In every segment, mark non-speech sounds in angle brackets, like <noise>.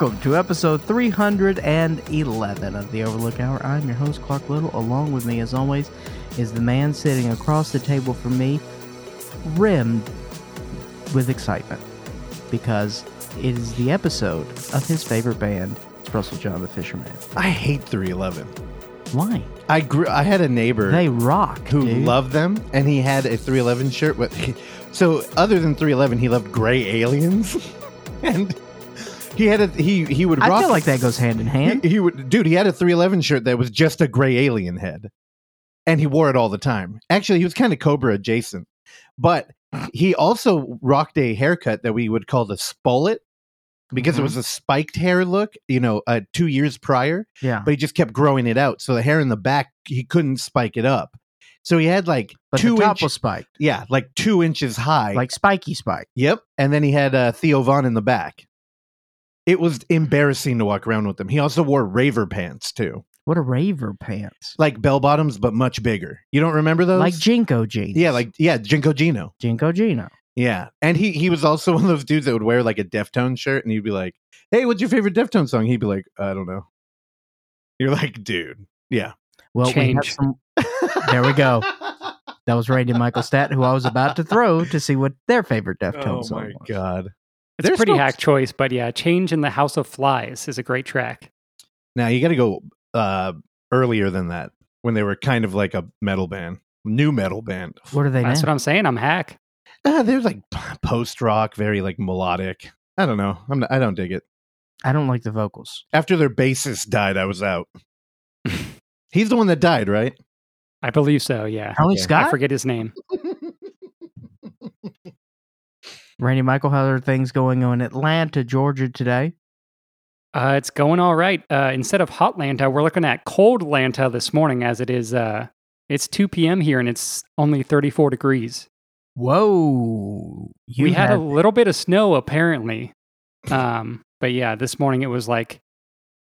Welcome to episode 311 of the Overlook Hour. I'm your host, Clark Little. Along with me, as always, is the man sitting across the table from me, rimmed with excitement because it is the episode of his favorite band. It's Russell John the Fisherman. I hate 311. Why? I grew. I had a neighbor They rock. who dude. loved them, and he had a 311 shirt. But <laughs> so, other than 311, he loved gray aliens, <laughs> and he had a he he would I rock. feel like that goes hand in hand. he, he would, dude. He had a 311 shirt that was just a gray alien head, and he wore it all the time. Actually, he was kind of Cobra adjacent, but he also rocked a haircut that we would call the spullet because Mhm. it was a spiked hair look. You know, uh, two years prior. Yeah. but he just kept growing it out. So the hair in the back, he couldn't spike it up. So he had like But two the top inch, was spiked, yeah, like two inches high. like spiky spike. yep. And then he had uh, Theo Vaughn in the back. It was embarrassing to walk around with them. He also wore raver pants too, What a raver pants. like bell bottoms, but much bigger. You don't remember those? Like JNCO jeans. yeah, like yeah, Jinko Gino. Jinko Gino. Yeah, and he he was also <laughs> one of those dudes that would wear like a Deftone shirt, and he'd be like, "Hey, what's your favorite Deftone song?" He'd be like, "I don't know." You're like, dude, yeah. Well, we Change. some. There we go. That was Randy Michael Stat, who I was about to throw to see what their favorite <laughs> oh Deftones song. Oh my god. It's They're a pretty still- hack choice, but yeah, Change in the House of Flies is a great track. Now you got to go uh earlier than that when they were kind of like a metal band, new metal band. What are they That's now? what I'm saying. I'm hack. Uh, they're like post rock, very like melodic. I don't know. I'm not, I don't dig it. I don't like the vocals. After their bassist died, I was out. <laughs> He's the one that died, right? I believe so. Yeah. Tony Okay. Scott? I forget his name. <laughs> Randy Michael, how are things going on in Atlanta, Georgia today? Uh, it's going all right. Uh, instead of hot Lanta, we're looking at cold Lanta this morning, as it is. Uh, it's 2 p.m. here, and it's only 34 degrees. Whoa. We had have- a little bit of snow apparently, um, but yeah, this morning it was like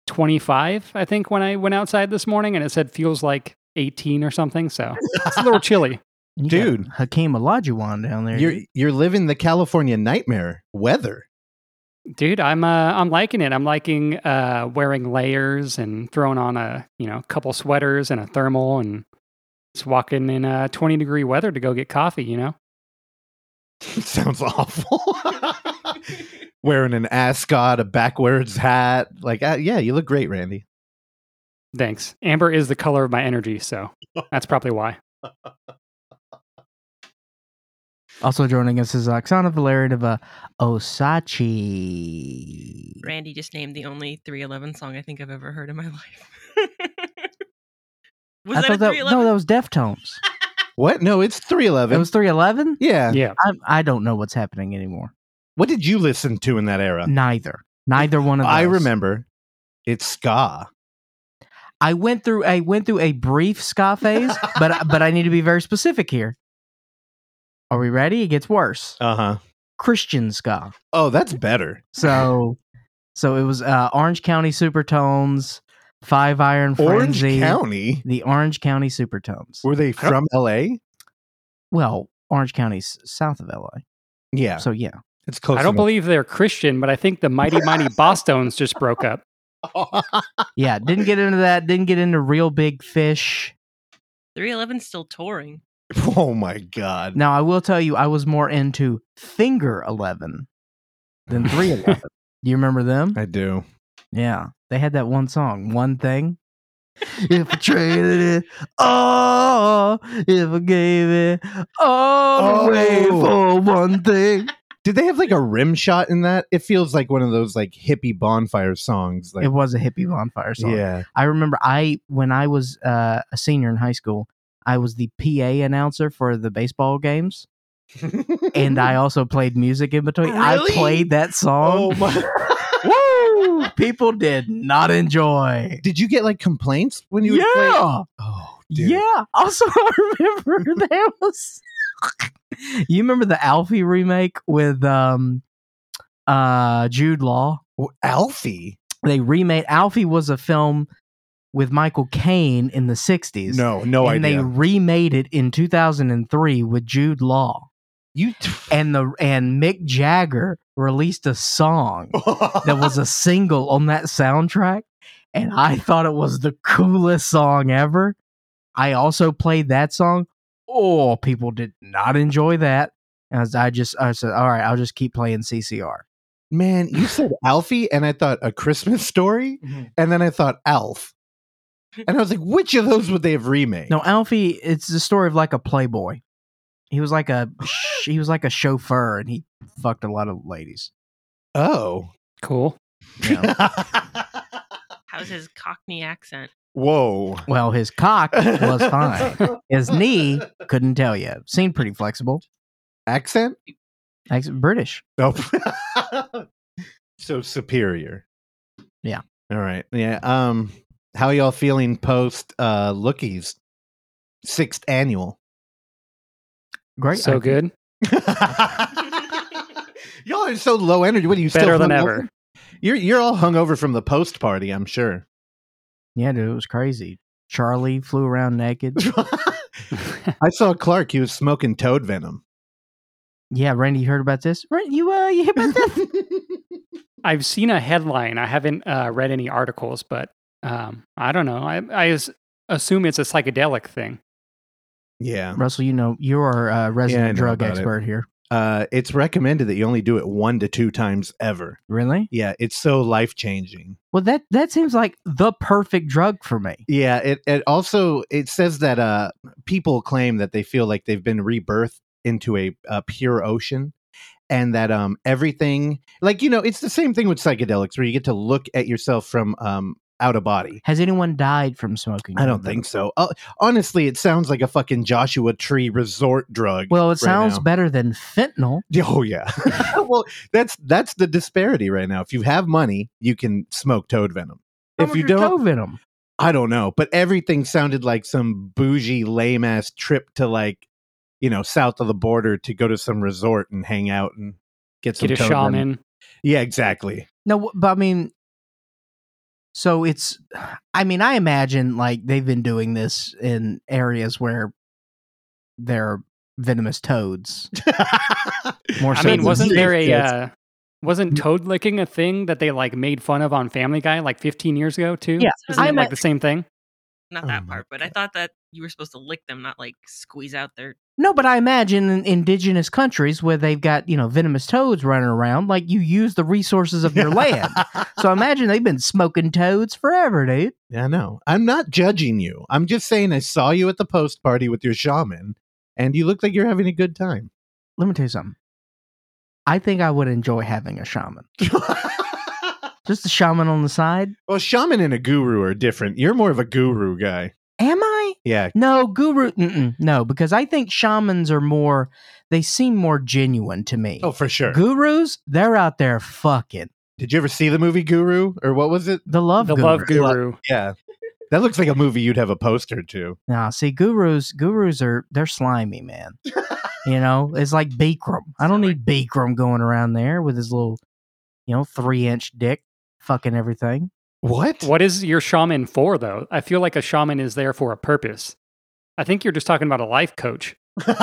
25. I think when I went outside this morning, and it said feels like 18 or something. So it's a little chilly. You Dude. Hakeem Olajuwon down there. You're you're living the California nightmare weather. Dude, I'm uh, I'm liking it. I'm liking uh, wearing layers and throwing on a you know couple sweaters and a thermal and just walking in uh, 20 degree weather to go get coffee. You know, <laughs> Sounds awful. <laughs> Wearing an ascot, a backwards hat, like uh, yeah, you look great, Randy. thanks. Amber is the color of my energy, so that's probably why. <laughs> also joining us is Oksana Valerian of uh, Osachi. Randy just named the only 311 song I think I've ever heard in my <laughs> life. was I that a thought that, 311? no, that was Deftones. <laughs> What? No, it's 311. It was 311? yeah. Yeah, I, I don't know what's happening anymore. What did you listen to in that era? Neither. Neither one of those. I remember. It's ska. I went through I went through a brief ska phase, but but I need to be very specific here. Are we ready? It gets worse. Uh huh. Christian ska. Oh, that's better. So so it was uh, Orange County Supertones, Five Iron Orange Frenzy, County. the Orange County Supertones. Were they from L.A.? Well, Orange County's south of LA. Yeah, So yeah. it's close. I don't enough. believe they're Christian, but I think the Mighty Mighty <laughs> Bosstones just broke up. Yeah, didn't get into that, didn't get into Reel Big Fish. 311's still touring. <laughs> oh my god! Now I will tell you I was more into Finger 11 than 311. <laughs> Do you remember them? I do. Yeah, they had that one song, one thing. <laughs> if I traded it, oh, if I gave it all away Oh. for one thing. Did they have like a rim shot in that? It feels like one of those like hippie bonfire songs. Like, It was a hippie bonfire song. yeah. I remember I when I was uh, a senior in high school, I was the PA announcer for the baseball games, and I <laughs> also played music in between. I played that oh song. my! <laughs> Woo! People did not enjoy. Did you get like complaints when you would play? Yeah. Oh, dude. Yeah. Also, <laughs> I remember there was. you remember the Alfie remake with um, uh, Jude Law? Oh, Alfie. They remade Alfie was a film with Michael Caine in the '60s. No, no and idea. they remade it in 2003 with Jude Law. You <laughs> and the and Mick Jagger released a song that was a <laughs> single on that soundtrack, and I thought it was the coolest song ever. I also played that song. Oh, people did not enjoy that. As I just I said, all right, I'll just keep playing CCR. man, you said Alfie, and I thought a Christmas story, mm-hmm. and then I thought Alf, and I was like, which of those would they have remade? No, Alfie, it's the story of like a playboy. He was like a he was like a chauffeur, and he fucked a lot of ladies. Oh. Cool. <laughs> How's his Cockney accent? Whoa. Well, his cock was fine. <laughs> His knee couldn't tell you. Seemed pretty flexible. Accent? Ex- British. Oh. <laughs> so superior. Yeah. All right. Yeah. Um, how y'all feeling post uh lookies sixth annual? Great. So I- good. <laughs> <laughs> y'all are so low energy. What are you Better still than hungover? ever. You're you're all hungover from the post party, I'm sure. Yeah, dude, it was crazy. Charlie flew around naked. <laughs> I saw Clark. He was smoking toad venom. Yeah, Randy, you heard about this? Randy, you uh, you hear about this? I've seen a headline. I haven't uh, read any articles, but um, I don't know. I, I assume it's a psychedelic thing. yeah. Russell, you know you're a resident know drug about it. expert here. Uh, it's recommended that you only do it one to two times ever. Really? Yeah, it's so life changing. Well, that that seems like the perfect drug for me. Yeah, it, it also it says that uh people claim that they feel like they've been rebirthed into a, a pure ocean and that um everything like you know it's the same thing with psychedelics where you get to look at yourself from um out of body. Has anyone died from smoking? I don't think so. Uh, honestly, it sounds like a fucking Joshua Tree resort drug. Well, it right sounds now. better than fentanyl. <laughs> Oh yeah. <laughs> well, that's that's the disparity right now. If you have money, you can smoke toad venom. How if you don't, toe venom. I don't know, but everything sounded like some bougie, lame ass trip to like, you know, south of the border to go to some resort and hang out and get some Get a toad venom. shaman. Yeah, exactly. No, but I mean, so it's. I mean, I imagine like they've been doing this in areas where there are venomous toads. More I mean, wasn't there a uh, wasn't toad licking a thing that they like made fun of on Family Guy like 15 years ago too? Yeah, isn't it I'm like the same thing? Not Oh that my part, but I thought that you were supposed to lick them, not like squeeze out their. No, but I imagine in indigenous countries where they've got, you know, venomous toads running around, like you use the resources of your land. So I imagine they've been smoking toads forever, dude. Yeah, no, I'm not judging you. I'm just saying I saw you at the post party with your shaman, and you look like you're having a good time. Let me tell you something. I think I would enjoy having a shaman. <laughs> Just a shaman on the side. well, shaman and a guru are different. You're more of a guru guy. Am I? Yeah, No, guru. Mm-mm, no, because I think shamans are more, they seem more genuine to me. oh for sure. Gurus, they're out there fucking. Did you ever see the movie Guru or what was it? The love the guru. love guru. Yeah, that looks like a movie you'd have a poster to. Nah, see, gurus, gurus are they're slimy, man. <laughs> you know, it's like Bikram. I don't need Bikram going around there with his little, you know, three inch dick, fucking everything. What? What is your shaman for though? I feel like a shaman is there for a purpose. I think you're just talking about a life coach. <laughs> or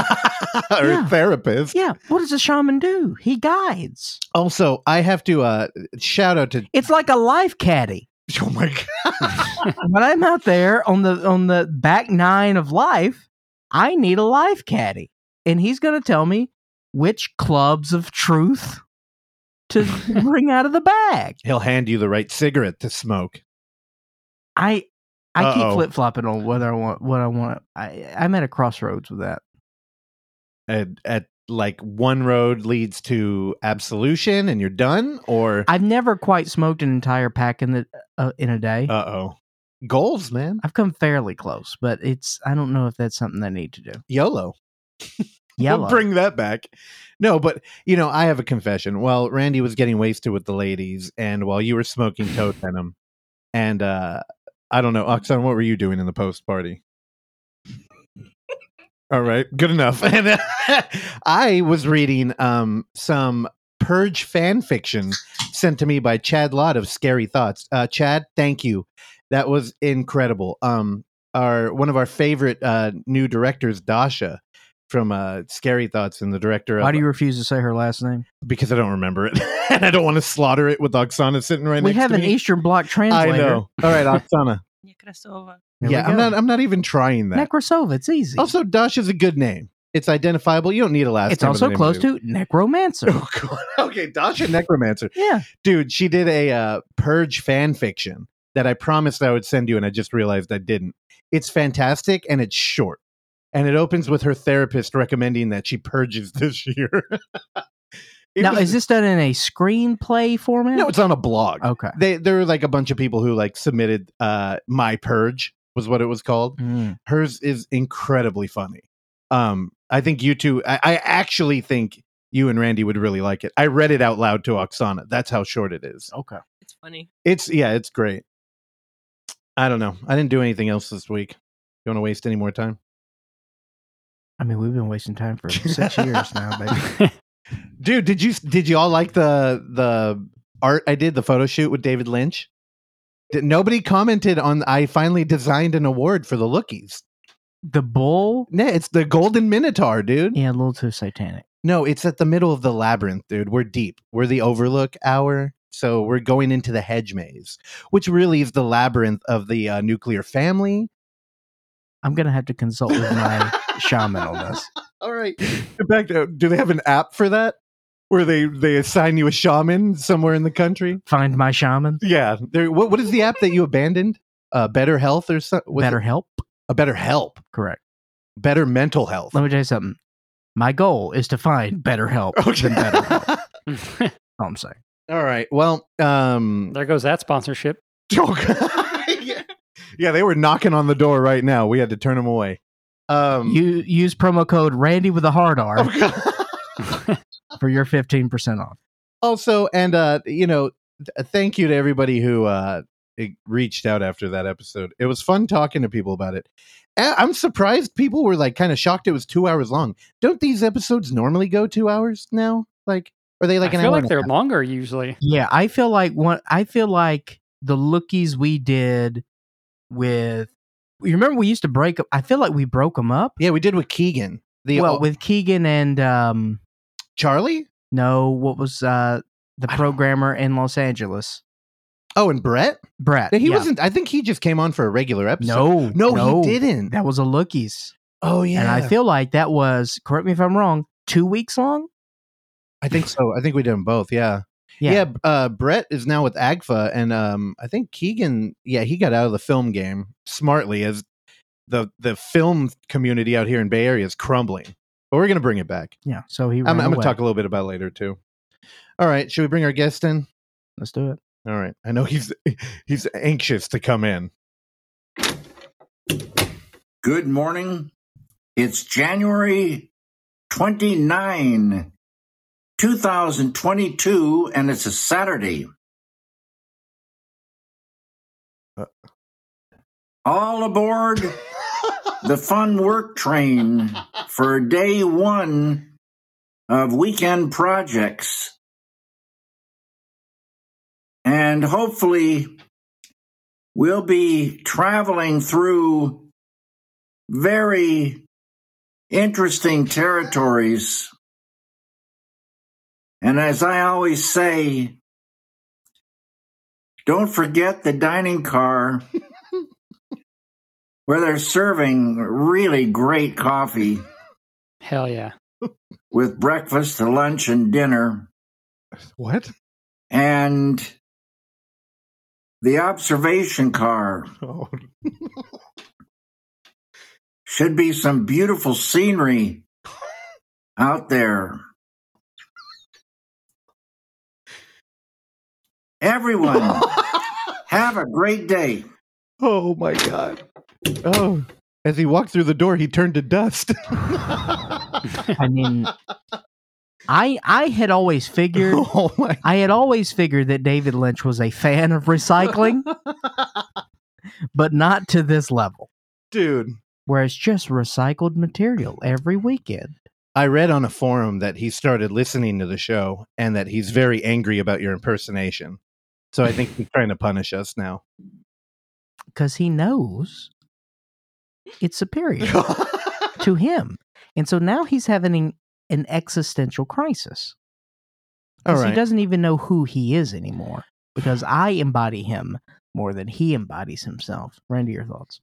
Yeah. a therapist. Yeah, what does a shaman do? He guides. Also, I have to uh shout out to It's like a life caddy. <laughs> oh my god. <laughs> when I'm out there on the on the back nine of life, I need a life caddy, and he's going to tell me which clubs of truth to bring out of the bag. He'll hand you the right cigarette to smoke. I I keep Uh-oh. flip flopping on whether I want what I want. I I'm at a crossroads with that. At, at like one road leads to absolution and you're done or I've never quite smoked an entire pack in the uh, in a day. uh-oh. Goals, man. I've come fairly close, but it's I don't know if that's something I need to do. YOLO. Yellow. We'll bring that back. No, but you know, I have a confession. Well, Randy was getting wasted with the ladies, and while you were smoking <sighs> toad venom, and uh I don't know, Oxon, what were you doing in the post party? All right, good enough. <laughs> And uh, I was reading um some purge fan fiction sent to me by Chad Lott of Scary Thoughts. Uh Chad, thank you. That was incredible. Um our one of our favorite uh new directors, Dasha, from uh, Scary Thoughts and the director. Why of, do you refuse to say her last name? Because I don't remember it, <laughs> and I don't want to slaughter it with Oksana sitting right next. we have an. Eastern Bloc translator. I know. All right, Oksana. Nekrasova. <laughs> Yeah, I'm not. I'm not even trying that. Nekrasova. It's easy. Also, Dash is a good name. It's identifiable. You don't need a last it's name. with also close to Necromancer. <laughs> Oh, God. Okay, Dasha Necromancer. yeah. Dude, she did a uh, Purge fan fiction that I promised I would send you, and I just realized I didn't. It's fantastic and it's short. And it opens with her therapist recommending that she purges <laughs> this year. Now, was- is this done in a screenplay format? No, it's on a blog. okay. They there were like a bunch of people who like submitted uh My Purge was what it was called. Mm. Hers is incredibly funny. Um, I think you two I, I actually think you and Randy would really like it. I read it out loud to Oksana. That's how short it is. Okay. It's funny. It's yeah, it's great. I don't know. I didn't do anything else this week. You want to waste any more time? I mean, we've been wasting time for <laughs> six years now, baby. <laughs> Dude, did you did you all like the the art I did the photo shoot with David Lynch? Did, nobody commented on I finally designed an award for the lookies. The bull? Nah, it's the Golden Minotaur, dude. Yeah, a little too satanic. No, it's at the middle of the labyrinth, dude. We're deep. We're the Overlook Hour, so we're going into the hedge maze, which really is the labyrinth of the uh, nuclear family. I'm going to have to consult with my <laughs> shaman on this. <laughs> All right. Get back to, do they have an app for that? Where they they assign you a shaman somewhere in the country? Find my shaman. Yeah. There what what is the app that you abandoned? Uh Better Health or something? Better help. a better help. Correct. Better mental health. Let me tell you something. My goal is to find better help than better help. <laughs> That's all I'm saying. All right. Well, um there goes that sponsorship. yeah. <laughs> yeah, they were knocking on the door right now. We had to turn them away. Um You use promo code Randy with a hard R oh, <laughs> for your 15% off. also and uh you know th- thank you to everybody who uh reached out after that episode it was fun talking to people about it I'm surprised people were like kind of shocked it was two hours long don't these episodes normally go two hours now like are they like I an feel hour like and a they're half? longer usually. Yeah, I feel like one I feel like the lookies we did with you remember we used to break up I feel like we broke them up. yeah we did with keegan the well, with Keegan and um charlie no, what was uh the programmer in Los Angeles? oh and brett Brett. he yeah. wasn't i think he just came on for a regular episode No, no, no, he didn't That was a lookies. oh yeah And I feel like that was correct me if I'm wrong, two weeks long? i think so i think we did them both yeah Yeah. Yeah, uh, Brett is now with AGFA, and um, I think Keegan, yeah, he got out of the film game smartly as the the film community out here in Bay Area is crumbling. But we're gonna bring it back. Yeah. So he I'm, ran I'm gonna talk a little bit about it later too. All right, should we bring our guest in? Let's do it. All right, I know he's he's anxious to come in. Good morning. It's January 29, 2022, and it's a Saturday. Uh. All aboard the fun work train for day one of weekend projects. And hopefully, we'll be traveling through very interesting territories. And as I always say, don't forget the dining car <laughs> where they're serving really great coffee Hell yeah. with breakfast to lunch and dinner. What? And the observation car Oh, should be some beautiful scenery out there. Everyone, <laughs> have a great day. oh my god! Oh, as he walked through the door, he turned to dust. I mean I I had always figured <laughs> oh my! I had always figured that David Lynch was a fan of recycling, <laughs> but not to this level, Dude, where it's just recycled material every weekend. I read on a forum that he started listening to the show and that he's very angry about your impersonation. So I think he's trying to punish us now. Because he knows it's superior <laughs> to him. And so now he's having an existential crisis. All 'Cause right. He doesn't even know who he is anymore because I embody him more than he embodies himself. Randy, your thoughts?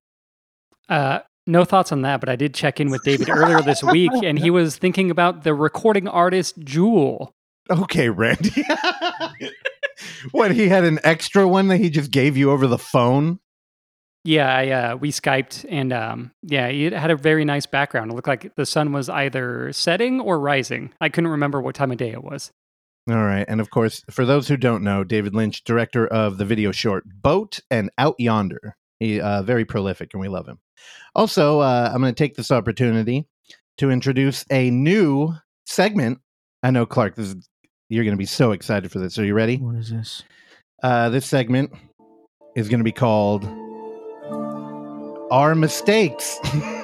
Uh, no thoughts on that, but I did check in with David earlier this <laughs> week, and he was thinking about the recording artist Jewel. Okay, Randy. <laughs> what he had an extra one that he just gave you over the phone? Yeah, I, uh, we Skyped, and um, yeah, it had a very nice background. It looked like the sun was either setting or rising. I couldn't remember what time of day it was. All right. And of course, for those who don't know, David Lynch, director of the video short Boat and Out Yonder. He uh, very prolific and we love him. Also, uh, I'm going to take this opportunity to introduce a new segment. I know, Clark, this is, you're going to be so excited for this. Are you ready? What is this? Uh, this segment is going to be called Our Mistakes. <laughs>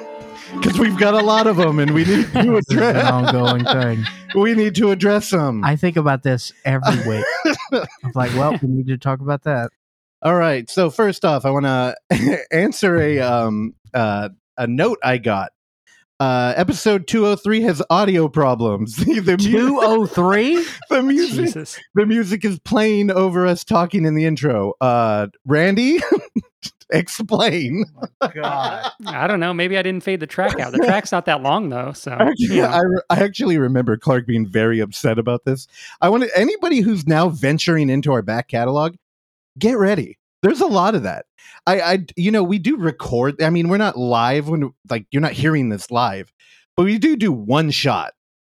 Because we've got a lot of them and we need to <laughs> This is an address, ongoing thing. <laughs> we need to address them. I think about this every week. I'm like, well, we need to talk about that. All right. So first off, I want to answer a um uh, a note I got. Uh, episode 203 has audio problems. <laughs> the, 203? <laughs> the music Jesus. the music is playing over us talking in the intro. Uh, Randy, <laughs> explain. God. I don't know. Maybe I didn't fade the track out. The track's not that long though, so Actually, you know. I, re- I actually remember Clark being very upset about this. I want anybody who's now venturing into our back catalog, get ready. There's a lot of that. I, I, you know, we do record. I mean, we're not live when, like, you're not hearing this live, but we do do one shot.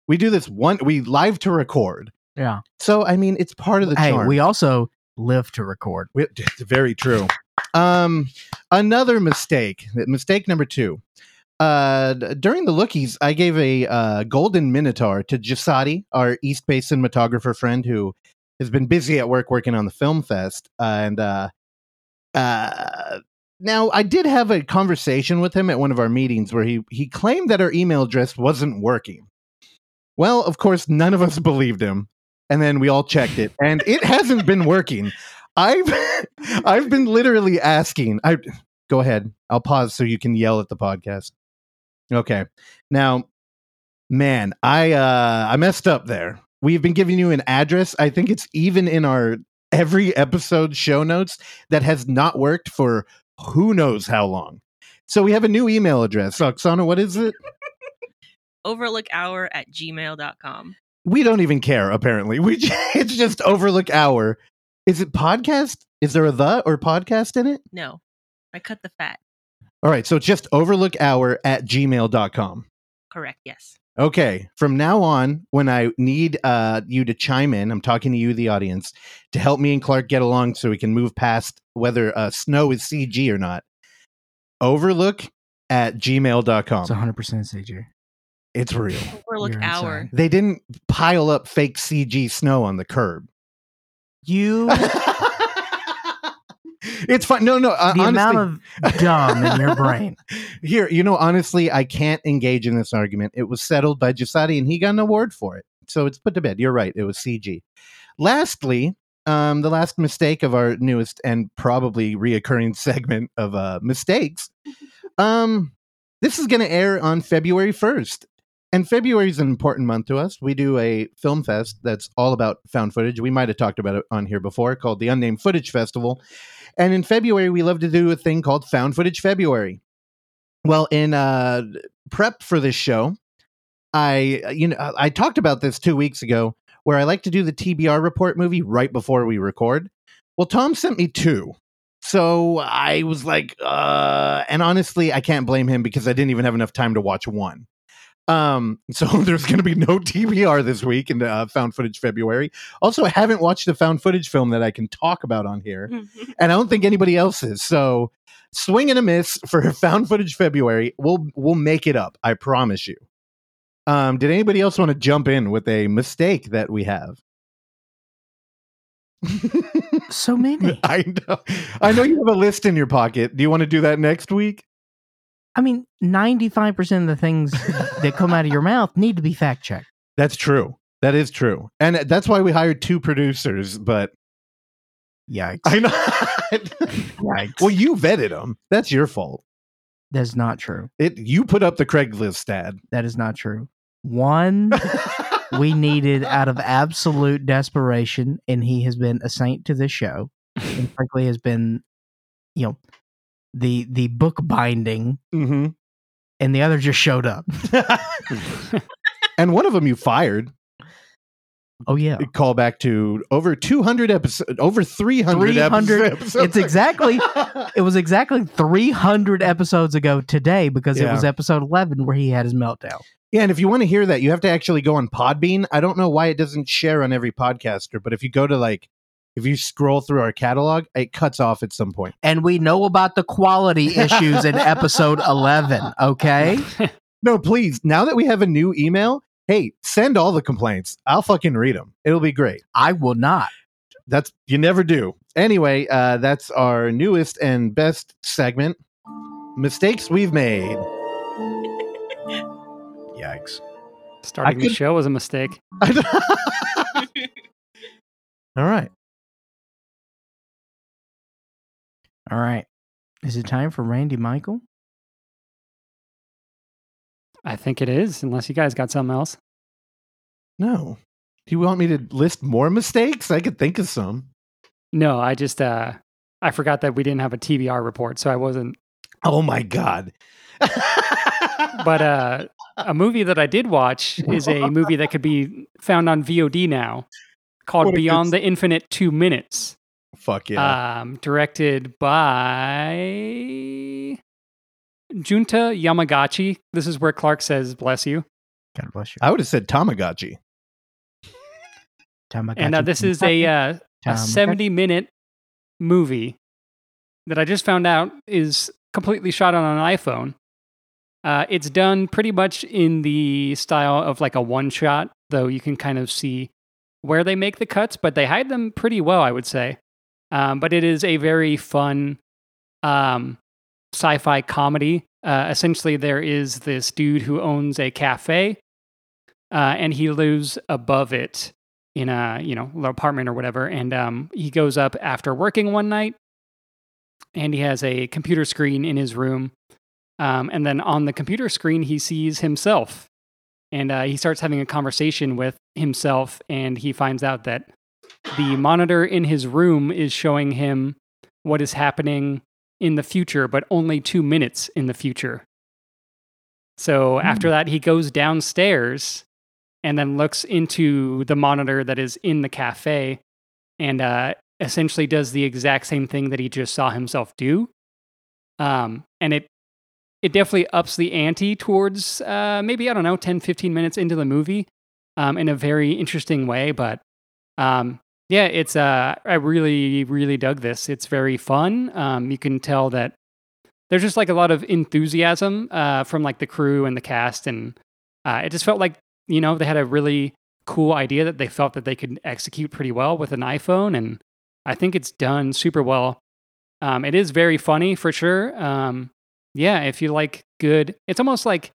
We do this one. We live to record. Yeah. So, I mean, it's part of the Hey, charm. we also live to record. We- It's very true. Um, another mistake. Mistake number two. Uh, during the lookies, I gave a uh, golden minotaur to Jasadi, our East Bay cinematographer friend who has been busy at work working on the film fest. and uh, uh, now I did have a conversation with him at one of our meetings where he he claimed that our email address wasn't working. Well, of course, none of us <laughs> believed him, and then we all checked it, and it hasn't been working. I've <laughs> I've been literally asking. I go ahead. I'll pause so you can yell at the podcast. Okay. Now, man, I uh I messed up there. We've been giving you an address. I think it's even in our every episode show notes that has not worked for who knows how long. So we have a new email address. Oksana, what is it? <laughs> Overlookhour at gmail.com. We don't even care, apparently. We j- <laughs> it's just overlook hour. Is it podcast? Is there a the or podcast in it? No, I cut the fat. All right, so just overlook hour at gmail.com. Correct. Yes. Okay, from now on, when I need uh, you to chime in, I'm talking to you, the audience, to help me and Clark get along so we can move past whether uh, snow is CG or not. Overlook at gmail.com. It's 100% CG. it's real. Overlook hour. They didn't pile up fake CG snow on the curb. You, <laughs> it's fine. No, no. Uh, the honestly, amount of dumb in your brain. <laughs> Here, you know, honestly, I can't engage in this argument. It was settled by Giussatti and he got an award for it. So it's put to bed. You're right. It was CG. Lastly, um, the last mistake of our newest and probably reoccurring <laughs> segment of uh, mistakes. Um, this is going to air on February 1st. And February is an important month to us. We do a film fest that's all about found footage. We might have talked about it on here before called the Unnamed Footage Festival. And in February, we love to do a thing called Found Footage February. Well, in uh, prep for this show, I you know I talked about this two weeks ago, where I like to do the TBR report movie right before we record. Well, Tom sent me two, so I was like, uh, and honestly, I can't blame him because I didn't even have enough time to watch one. Um, <laughs> so there's going to be no <laughs> TBR this week in uh, found footage February. Also, I haven't watched a found footage film that I can talk about on here <laughs> and I don't think anybody else is. So swing and a miss for found footage February. We'll we'll make it up. I promise you. Um, did anybody else want to jump in with a mistake that we have? So many. I know. I know you have a list in your pocket. Do you want to do that next week? I mean, 95% of the things <laughs> that come out of your mouth need to be fact checked. That's true. That is true. And that's why we hired two producers, but Yikes. I know. <laughs> Yikes. well, you vetted them. That's your fault. That's not true. It you put up the Craigslist ad. That is not true. One <laughs> we needed out of absolute desperation, and he has been a saint to this show, and frankly has been, you know, the the book binding, hmm and the other just showed up. <laughs> <laughs> and one of them you fired. Oh yeah, Call back to over 200 episodes, over 300, 300 episodes. <laughs> it's exactly it was exactly 300 episodes ago today because it was episode 11 where he had his meltdown. Yeah, and if you want to hear that, you have to actually go on Podbean. I don't know why it doesn't share on every podcaster, but if you go to like, if you scroll through our catalog, it cuts off at some point. And we know about the quality issues in episode <laughs> 11, okay? No, please. Now that we have a new email, hey, send all the complaints. I'll fucking read them. It'll be great. I will not. That's you never do. Anyway, uh, that's our newest and best segment. Mistakes we've made. <laughs> Yikes. Starting the show was a mistake. <laughs> all right. All right. Is it time for Randy Michael? I think it is, unless you guys got something else. No. Do you want me to list more mistakes? I could think of some. No, I just uh I forgot that we didn't have a TBR report, so I wasn't. Oh my god. <laughs> But uh a movie that I did watch is a movie that could be found on VOD now, called What a good Beyond the Infinite Two Minutes. Fuck yeah. Um, directed by Junta Yamaguchi. This is where Clark says, "Bless you." God bless you. I would have said Tamagotchi. Tamagotchi And uh, this is a uh, a 70 minute movie that I just found out is completely shot on an iPhone. Uh, it's done pretty much in the style of like a one shot, though you can kind of see where they make the cuts, but they hide them pretty well, I would say. Um, but it is a very fun um, sci fi comedy. Uh, essentially, there is this dude who owns a cafe, uh, and he lives above it in a you know little apartment or whatever. And um, he goes up after working one night and he has a computer screen in his room. Um, and then on the computer screen he sees himself. And uh, he starts having a conversation with himself and he finds out that the monitor in his room is showing him what is happening in the future but only two minutes in the future so after that he goes downstairs and then looks into the monitor that is in the cafe and uh, essentially does the exact same thing that he just saw himself do. Um, and it it definitely ups the ante towards uh, maybe, I don't know, 10, 15 minutes into the movie um, in a very interesting way. But um, yeah, it's uh, I really, really dug this. It's very fun. Um, you can tell that there's just like a lot of enthusiasm uh, from like the crew and the cast. And uh, it just felt like you know they had a really cool idea that they felt that they could execute pretty well with an iphone and i think it's done super well um, it is very funny for sure um, yeah if you like good it's almost like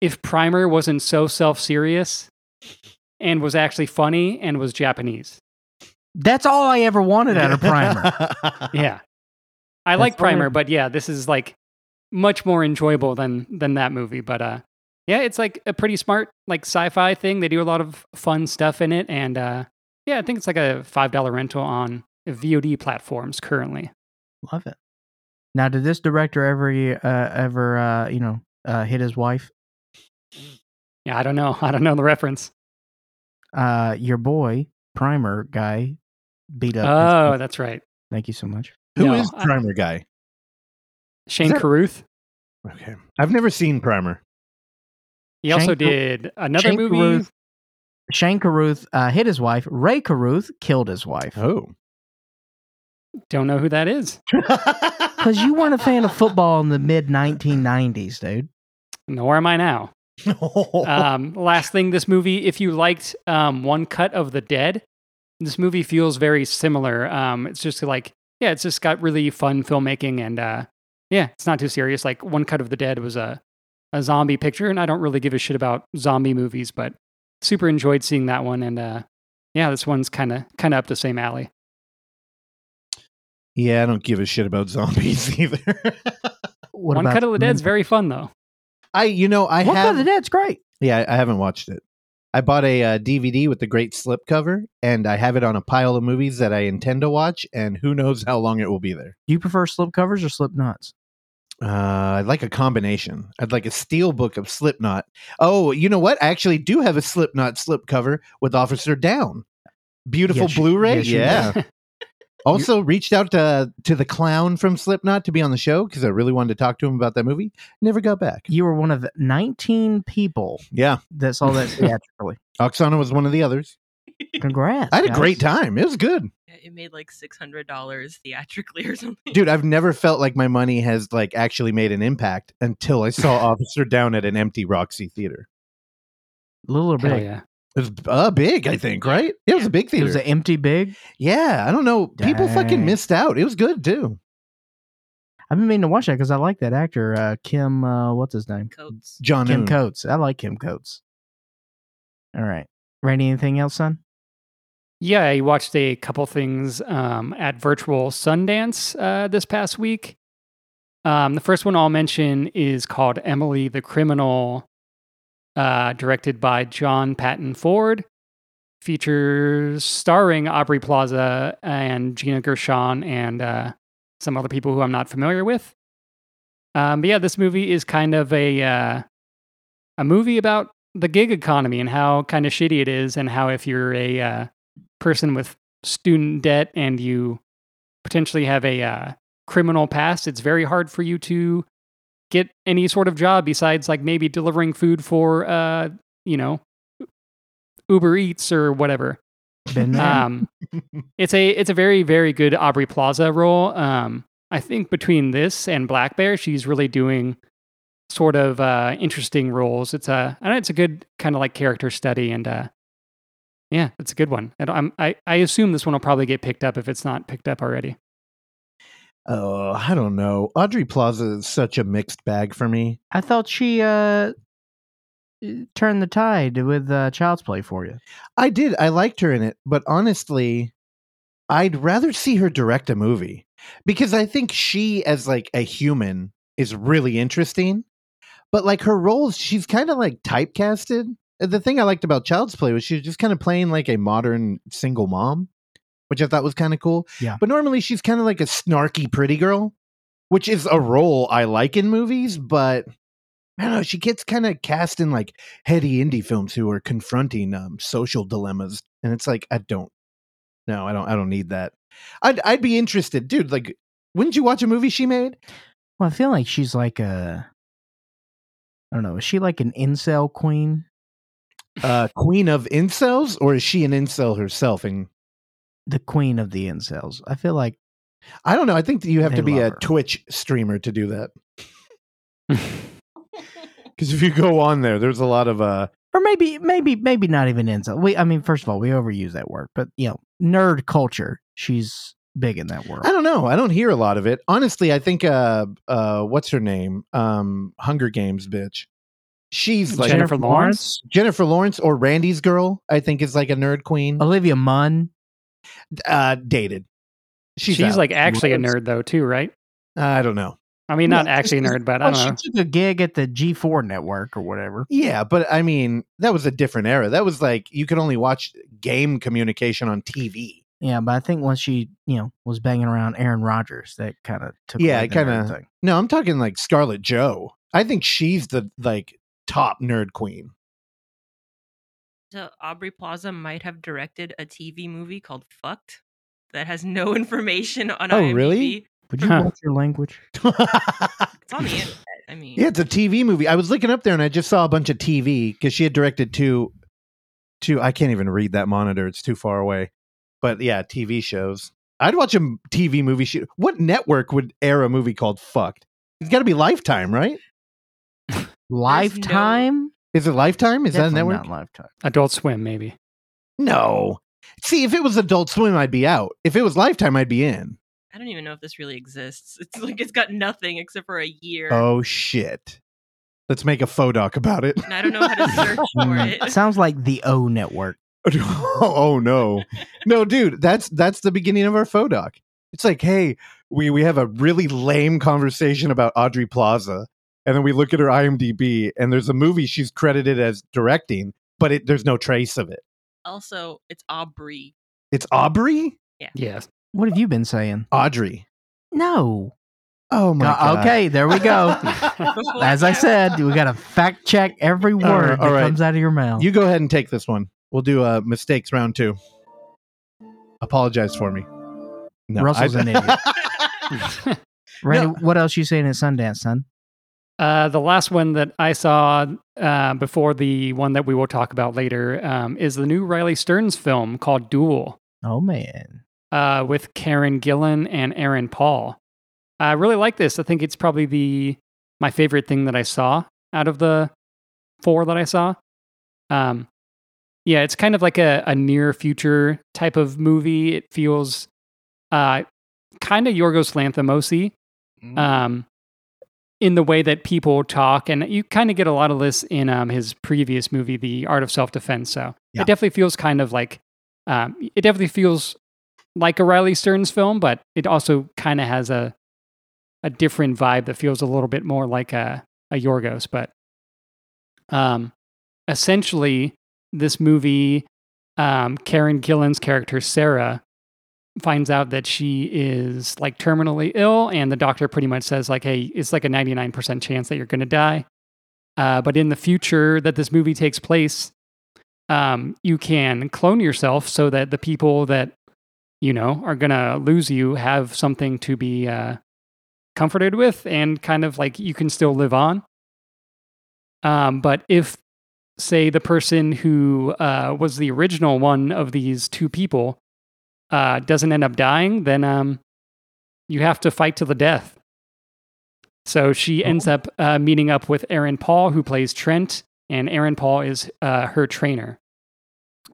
if primer wasn't so self-serious and was actually funny and was japanese That's all I ever wanted out of Primer. <laughs> yeah i That's like all I- primer but yeah this is like much more enjoyable than than that movie but uh yeah it's like a pretty smart like sci-fi thing they do a lot of fun stuff in it and uh yeah i think it's like a five dollar rental on vod platforms currently Love it. Now, did this director ever, uh, ever, uh, you know, uh, hit his wife? yeah i don't know <laughs> i don't know the reference Uh, your boy, Primer guy, beat up. oh wife. that's right Thank you so much. Who is No, I- Primer guy? shane that- carruth Okay. I've never seen Primer. he also Shane Car- did another Shane movie Carruth Shane Carruth uh, hit his wife. Rae Carruth killed his wife. Oh. don't know who that is <laughs> Because you weren't a fan of football in the mid 1990s, dude. nor am i now <laughs> um, last thing, this movie, if you liked um, One Cut of the Dead, this movie feels very similar. Um, it's just like, yeah, it's just got really fun filmmaking and uh, yeah, it's not too serious. Like One Cut of the Dead was a, a zombie picture, and I don't really give a shit about zombie movies, but super enjoyed seeing that one. And uh, yeah, this one's kind of kind of up the same alley. yeah, I don't give a shit about <laughs> zombies either. what One about Cut of the Dead's Men- very fun though. I you know I One Cut of the Dead's great. yeah I, I haven't watched it. I bought a uh, DVD with the great slipcover, and I have it on a pile of movies that I intend to watch, and who knows how long it will be there. Do you prefer slip covers or slip knots? Uh, I'd like a combination. I'd like a steel book of Slipknot. Oh, you know what? I actually do have a Slipknot slipcover with Officer Downe. Beautiful Yes, Blu-ray. yes, yeah. <laughs> Also reached out to to the clown from Slipknot to be on the show because I really wanted to talk to him about that movie. Never got back. You were one of 19 people Yeah, that saw that <laughs> theatrically. Oksana was one of the others. Congrats. I had a guys. great time. It was good, It made like six hundred dollars theatrically or something. dude. I've never felt like my money has like actually made an impact until I saw <laughs> Officer Downe at an empty Roxy theater. A Little or Hell big. yeah. It was uh, big, I think, right? It was a big thing. It was an empty big. Yeah, I don't know. People fucking missed out. It was good too. I've been meaning to watch that because I like that actor, uh, Kim. Uh, what's his name? Coats. John Kim Noon. Coates. I like Kim Coates. All right, Randy. Anything else, son? Yeah, I watched a couple things um, at virtual Sundance uh, this past week. Um, the first one I'll mention is called Emily the Criminal, uh, directed by John Patton Ford. Features starring Aubrey Plaza and Gina Gershon and uh, some other people who I'm not familiar with. Um, but yeah, this movie is kind of a uh, a movie about the gig economy and how kind of shitty it is, and how if you're a uh, person with student debt and you potentially have a uh, criminal past, it's very hard for you to get any sort of job besides like maybe delivering food for uh, you know Uber Eats or whatever. Um, it's a it's a very very good Aubrey Plaza role. Um, I think between this and Black Bear, she's really doing sort of uh, interesting roles. It's a I know it's a good kind of like character study, and uh, yeah, it's a good one. I, don't, I'm, I I assume this one will probably get picked up if it's not picked up already. Oh, I don't know. Aubrey Plaza is such a mixed bag for me. I thought she uh turned the tide with uh, Child's Play for you. I did. I liked her in it, but honestly, I'd rather see her direct a movie because I think she, as like a human, is really interesting. But like her roles, she's kind of like typecasted. The thing I liked about Child's Play was she was just kind of playing like a modern single mom, which I thought was kind of cool. Yeah. But normally she's kind of like a snarky pretty girl, which is a role I like in movies, but I don't know. She gets kind of cast in like heady indie films who are confronting um, social dilemmas, and it's like I don't. No, I don't. I don't need that. I'd I'd be interested, dude. Like, wouldn't you watch a movie she made? Well, I feel like she's like a. I don't know. Is she like an incel queen? Uh, queen of incels, or is she an incel herself? And The queen of the incels. I feel like I don't know. I think that you have to be a her. Twitch streamer to do that. <laughs> Because if you go on there, there's a lot of uh. or maybe maybe maybe not even incel. We I mean, first of all, we overuse that word, but you know, nerd culture. She's big in that world. I don't know. I don't hear a lot of it. Honestly, I think uh uh what's her name? Um Hunger Games bitch. She's like Jennifer Lawrence? Jennifer Lawrence or Randy's girl, I think is like a nerd queen. Olivia Munn. Uh dated. She's, She's, out. like actually a nerd though too, right? I don't know. I mean, not Yeah, actually a nerd, but I don't she know. took a gig at the G4 network or whatever. Yeah, but I mean, that was a different era. That was like you could only watch game communication on TV. Yeah, but I think once she, you know, was banging around Aaron Rodgers, that kind of took Yeah, it kinda- thing. No, I'm talking like Scarlett Joe. I think she's the like top nerd queen. So Aubrey Plaza might have directed a TV movie called Fucked that has no <laughs> information on Oh, IMDb. really? Would you Huh. watch your language? <laughs> It's on the internet. I mean, Yeah, it's a TV movie. I was looking up there and I just saw a bunch of TV because she had directed two, two. I can't even read that monitor; it's too far away. But yeah, TV shows. I'd watch a TV movie. Shoot. What network would air a movie called "Fucked"? It's got to be Lifetime, right? <laughs> Lifetime? Is it Lifetime? Is that a Definitely network? not Lifetime. Adult Swim, maybe. No. See, if it was Adult Swim, I'd be out. If it was Lifetime, I'd be in. I don't even know if this really exists. It's like it's got nothing except for a year. Oh shit! Let's make a faux doc about it. And I don't know how to search <laughs> for it. Sounds like the O network. <laughs> oh, no, no, dude, that's that's the beginning of our faux doc. It's like, hey, we we have a really lame conversation about Aubrey Plaza, and then we look at her IMDb, and there's a movie she's credited as directing, but it, there's no trace of it. Also, it's Aubrey. It's Aubrey, Yeah. Yes. What have you been saying? Audrey. No. Oh my Uh, god. okay, there we go. <laughs> As I said, we got to fact check every word right, all that right. comes out of your mouth. You go ahead and take this one. We'll do uh, mistakes round two. Apologize for me. No, Russell's I- an <laughs> idiot. <laughs> Randy, what else you saying at Sundance, son? Uh, the last one that I saw uh, before the one that we will talk about later um, is the new Riley Stearns film called Dual Oh man. uh, with Karen Gillan and Aaron Paul. I really like this. I think it's probably the my favorite thing that I saw out of the four that I saw. Um, yeah, it's kind of like a, a near future type of movie. It feels uh, kind of Yorgos Lanthimos um, in the way that people talk, and you kind of get a lot of this in um, his previous movie, The Art of Self Defense. So Yeah. it definitely feels kind of like um, it definitely feels like a Riley Stearns film, but it also kind of has a a different vibe that feels a little bit more like a a Yorgos. But um, essentially, this movie, um, Karen Gillan's character Sarah finds out that she is like terminally ill and the doctor pretty much says like hey it's like a 99% chance that you're going to die. Uh, but in the future that this movie takes place um, you can clone yourself so that the people that you know are going to lose you have something to be uh, comforted with and kind of like you can still live on. Um, but if say the person who uh, was the original one of these two people uh, doesn't end up dying, then um, you have to fight to the death. So she ends up uh, meeting up with Aaron Paul, who plays Trent, and Aaron Paul is uh, her trainer.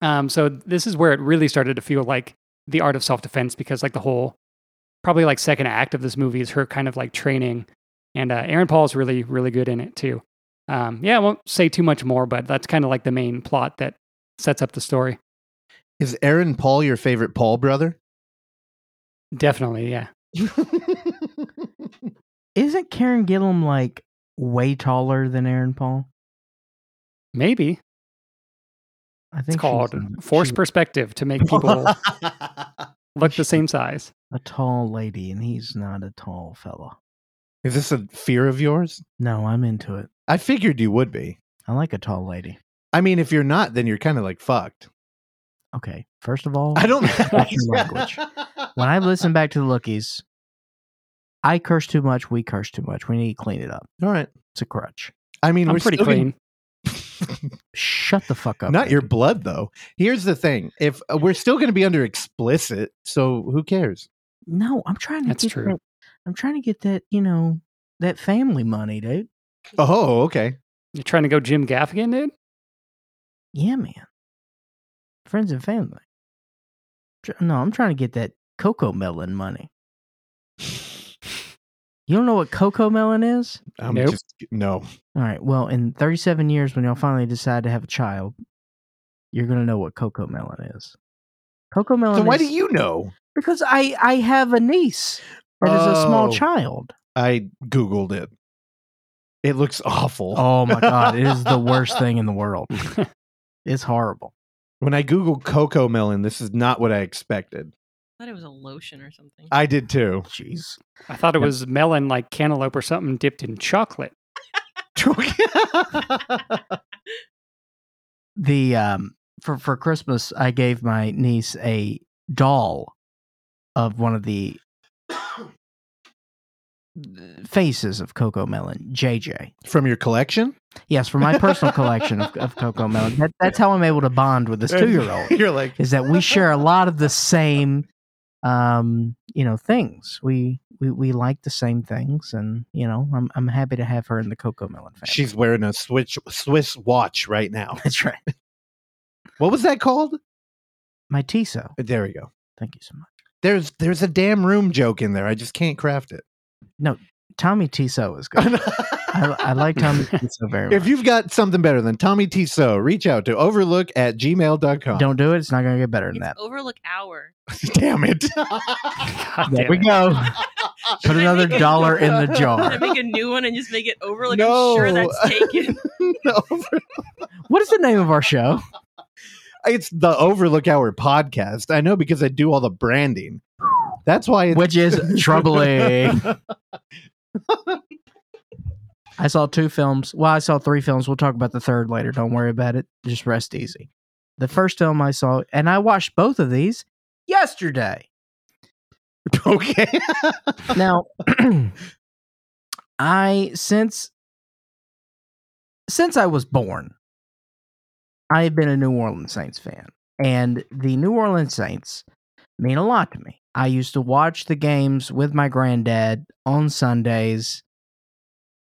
Um, so this is where it really started to feel like the art of self defense because like the whole probably like second act of this movie is her kind of like training, and uh, Aaron Paul is really really good in it too. Um, yeah, I won't say too much more, but that's kind of like the main plot that sets up the story. Is Aaron Paul your favorite Paul brother? Definitely, yeah. <laughs> Isn't Karen Gillan like way taller than Aaron Paul? Maybe I think it's called a- force she's perspective to make <laughs> people <laughs> look the same size. a tall lady, and he's not a tall fella. Is this a fear of yours? No, I'm into it. I figured you would be. I like a tall lady. I mean, if you're not, then you're kind of like fucked. Okay, first of all, I don't. Watch your language. when I listen back to the lookies, I curse too much. We curse too much. We need to clean it up. All right. It's a crutch. I mean, I'm we're pretty still gonna- clean. Shut the fuck up. Not your blood, though. Here's the thing: if uh, we're still going to be under explicit, so who cares? No, I'm trying to That's get true. that. I'm trying to get that. You know that family money, dude. Oh, okay. You're trying to go Jim Gaffigan, dude? Yeah, man. Friends and family. No, I'm trying to get that CoComelon money. You don't know what CoComelon is? I'm Nope. just no. All right. Well, in 37 years, when y'all finally decide to have a child, you're gonna know what CoComelon is. CoComelon. So why is- do you know? Because I I have a niece that is a small Oh. child. I googled it. It looks awful. Oh my god, it is the worst <laughs> thing in the world. <laughs> It's horrible. When I googled CoComelon, this is not what I expected. I thought it was a lotion or something. I did too. Jeez. I thought it was melon like cantaloupe or something dipped in chocolate. <laughs> The um for for Christmas, I gave my niece a doll of one of the <coughs> faces of CoComelon, JJ. From your collection? Yes, for my personal <laughs> collection of, of CoComelon. That, that's how I'm able to bond with this two year old. You're like, Is that we share a lot of the same, um, you know, things. We we we like the same things, and you know, I'm I'm happy to have her in the CoComelon family. she's wearing a Swiss Swiss watch right now. <laughs> that's right. What was that called? My Tissot. There we go. Thank you so much. There's there's a damn room joke in there. I just can't craft it. Tommy Tissot is good. I, I like Tommy <laughs> Tissot very much. if you've got something better than Tommy Tissot, reach out to overlook at gmail.com. Don't do it. It's not going to get better than it's that. Overlook Hour. <laughs> Damn it. <laughs> God There damn we it. go. Put another make it- dollar in the Can I jar. make a new one and just make it overlook? No. I'm sure that's taken. no, What is the name of our show? it's the Overlook Hour podcast. I know because I do all the branding. That's why it's Which is troubling. I saw two films. Well, I saw three films. We'll talk about the third later. Don't worry about it. Just rest easy. The first film I saw, and I watched both of these yesterday. <laughs> okay. Now, <clears throat> I since since I was born, I have been a New Orleans Saints fan, and the New Orleans Saints mean a lot to me. I used to watch the games with my granddad on Sundays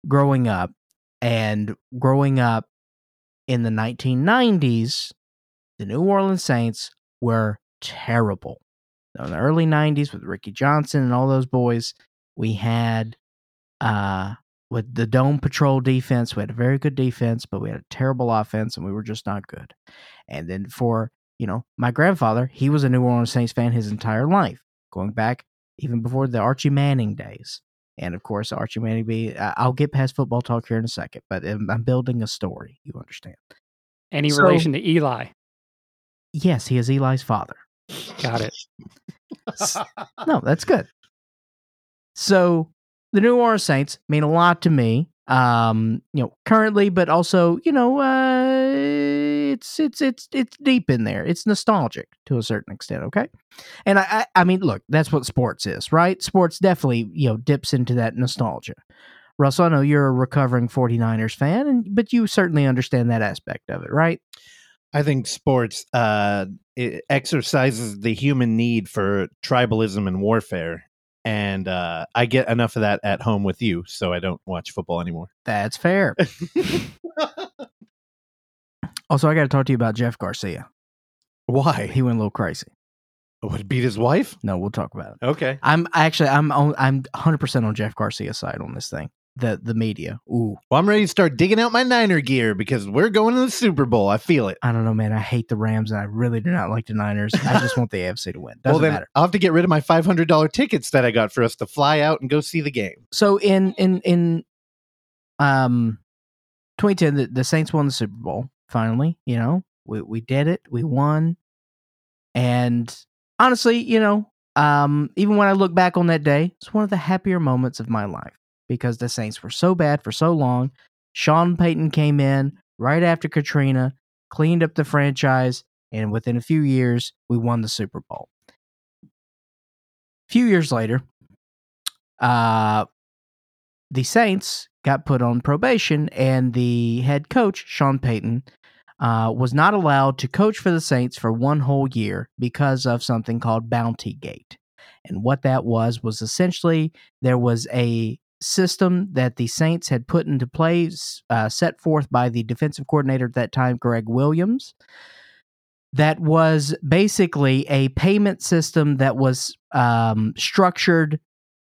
growing up, and growing up in the 1990s, the New Orleans Saints were terrible. In the early 90s with Ricky Johnson and all those boys, we had uh with the dome patrol defense we had a very good defense but we had a terrible offense and we were just not good and then for you know my grandfather he was a new orleans saints fan his entire life going back even before the archie manning days and of course archie manning be i'll get past football talk here in a second but i'm I'm building a story you understand Any So- relation to Eli? yes he is eli's father Got it. no, that's good. So the New Orleans Saints mean a lot to me. Um, you know, currently, but also, you know, uh, it's it's it's it's deep in there. It's nostalgic to a certain extent. Okay, and I I, I mean, look, that's what sports is, right? Sports definitely you know dips into that nostalgia. Russell, I know you're a recovering 49ers fan, and but you certainly understand that aspect of it, right? I think sports uh, it exercises the human need for tribalism and warfare, and uh, I get enough of that at home with you, so I don't watch football anymore. That's fair. <laughs> <laughs> Also, I got to talk to you about Jeff Garcia. Why? He went a little crazy. Would beat his wife? No, we'll talk about it. Okay. I'm actually I'm on, I'm 100 percent on Jeff Garcia's side on this thing. The the media. Ooh, Well, I'm ready to start digging out my Niner gear because we're going to the Super Bowl. I feel it. I don't know, man. I hate the Rams and I really do not like the Niners. I just want the <laughs> AFC to win. Doesn't well, then matter. I'll have to get rid of my $500 tickets that I got for us to fly out and go see the game. So in in in um 2010, the, the Saints won the Super Bowl. Finally, you know, we we did it. We won, and honestly, you know, um, even when I look back on that day, it's one of the happier moments of my life because the Saints were so bad for so long. Sean Payton came in right after Katrina, cleaned up the franchise, and within a few years, we won the Super Bowl. A few years later, uh, the Saints got put on probation, and the head coach, Sean Payton, uh, was not allowed to coach for the Saints for one whole year because of something called Bounty Gate. And what that was was essentially there was a system that the Saints had put into place, uh, set forth by the defensive coordinator at that time, Gregg Williams, that was basically a payment system that was um, structured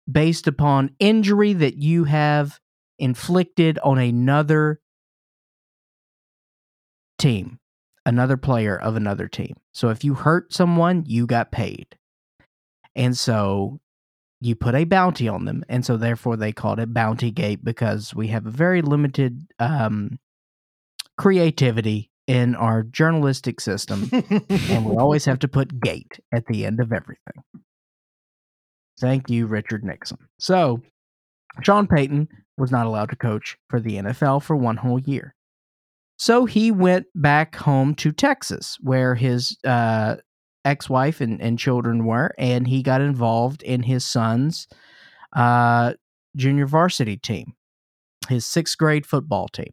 based upon injury that you have inflicted on another team, another player of another team. So if you hurt someone, you got paid. And so you put a bounty on them. And so therefore they called it Bounty Gate because we have a very limited um, creativity in our journalistic system. and we always have to put gate at the end of everything. Thank you, Richard Nixon. So, Sean Payton was not allowed to coach for the NFL for one whole year. So he went back home to Texas, where his uh, ex wife and, and children were, and he got involved in his son's uh, junior varsity team, his sixth grade football team.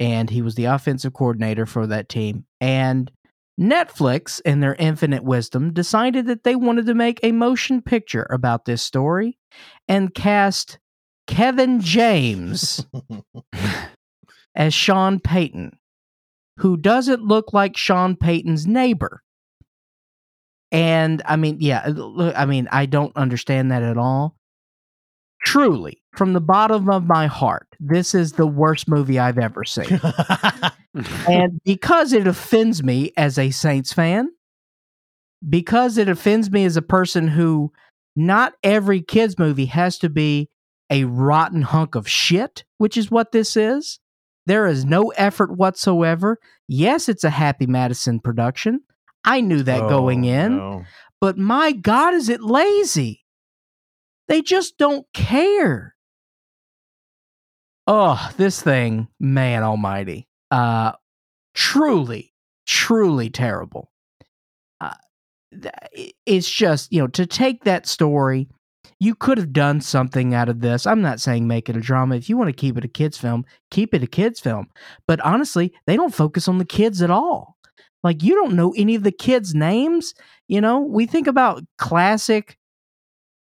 And he was the offensive coordinator for that team. And Netflix, in their infinite wisdom, decided that they wanted to make a motion picture about this story and cast Kevin James <laughs> <laughs> as Sean Payton, who doesn't look like Sean Payton's neighbor. And I mean, yeah, uh, look, I mean, I don't understand that at all. Truly, from the bottom of my heart, this is the worst movie I've ever seen. <laughs> and because it offends me as a Saints fan, because it offends me as a person who not every kids movie has to be a rotten hunk of shit, which is what this is. There is no effort whatsoever. Yes, it's a Happy Madison production. I knew that going Oh, in, no. but my God, is it lazy? They just don't care. Oh, this thing, man almighty. Uh truly, truly terrible. Uh, it's just, you know, to take that story, you could have done something out of this. I'm not saying make it a drama. If you want to keep it a kids film, keep it a kids film. But honestly, they don't focus on the kids at all. Like you don't know any of the kids' names. You know, we think about classic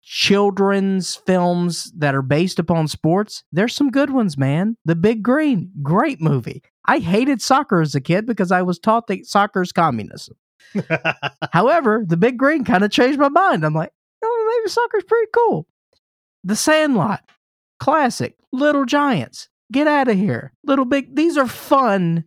children's films that are based upon sports. There's some good ones, man. The Big Green, great movie. I hated soccer as a kid because I was taught that soccer is communism. <laughs> However, The Big Green kind of changed my mind. I'm like, maybe soccer's pretty cool. The Sandlot, classic. Little Giants, get out of here. Little Big, these are fun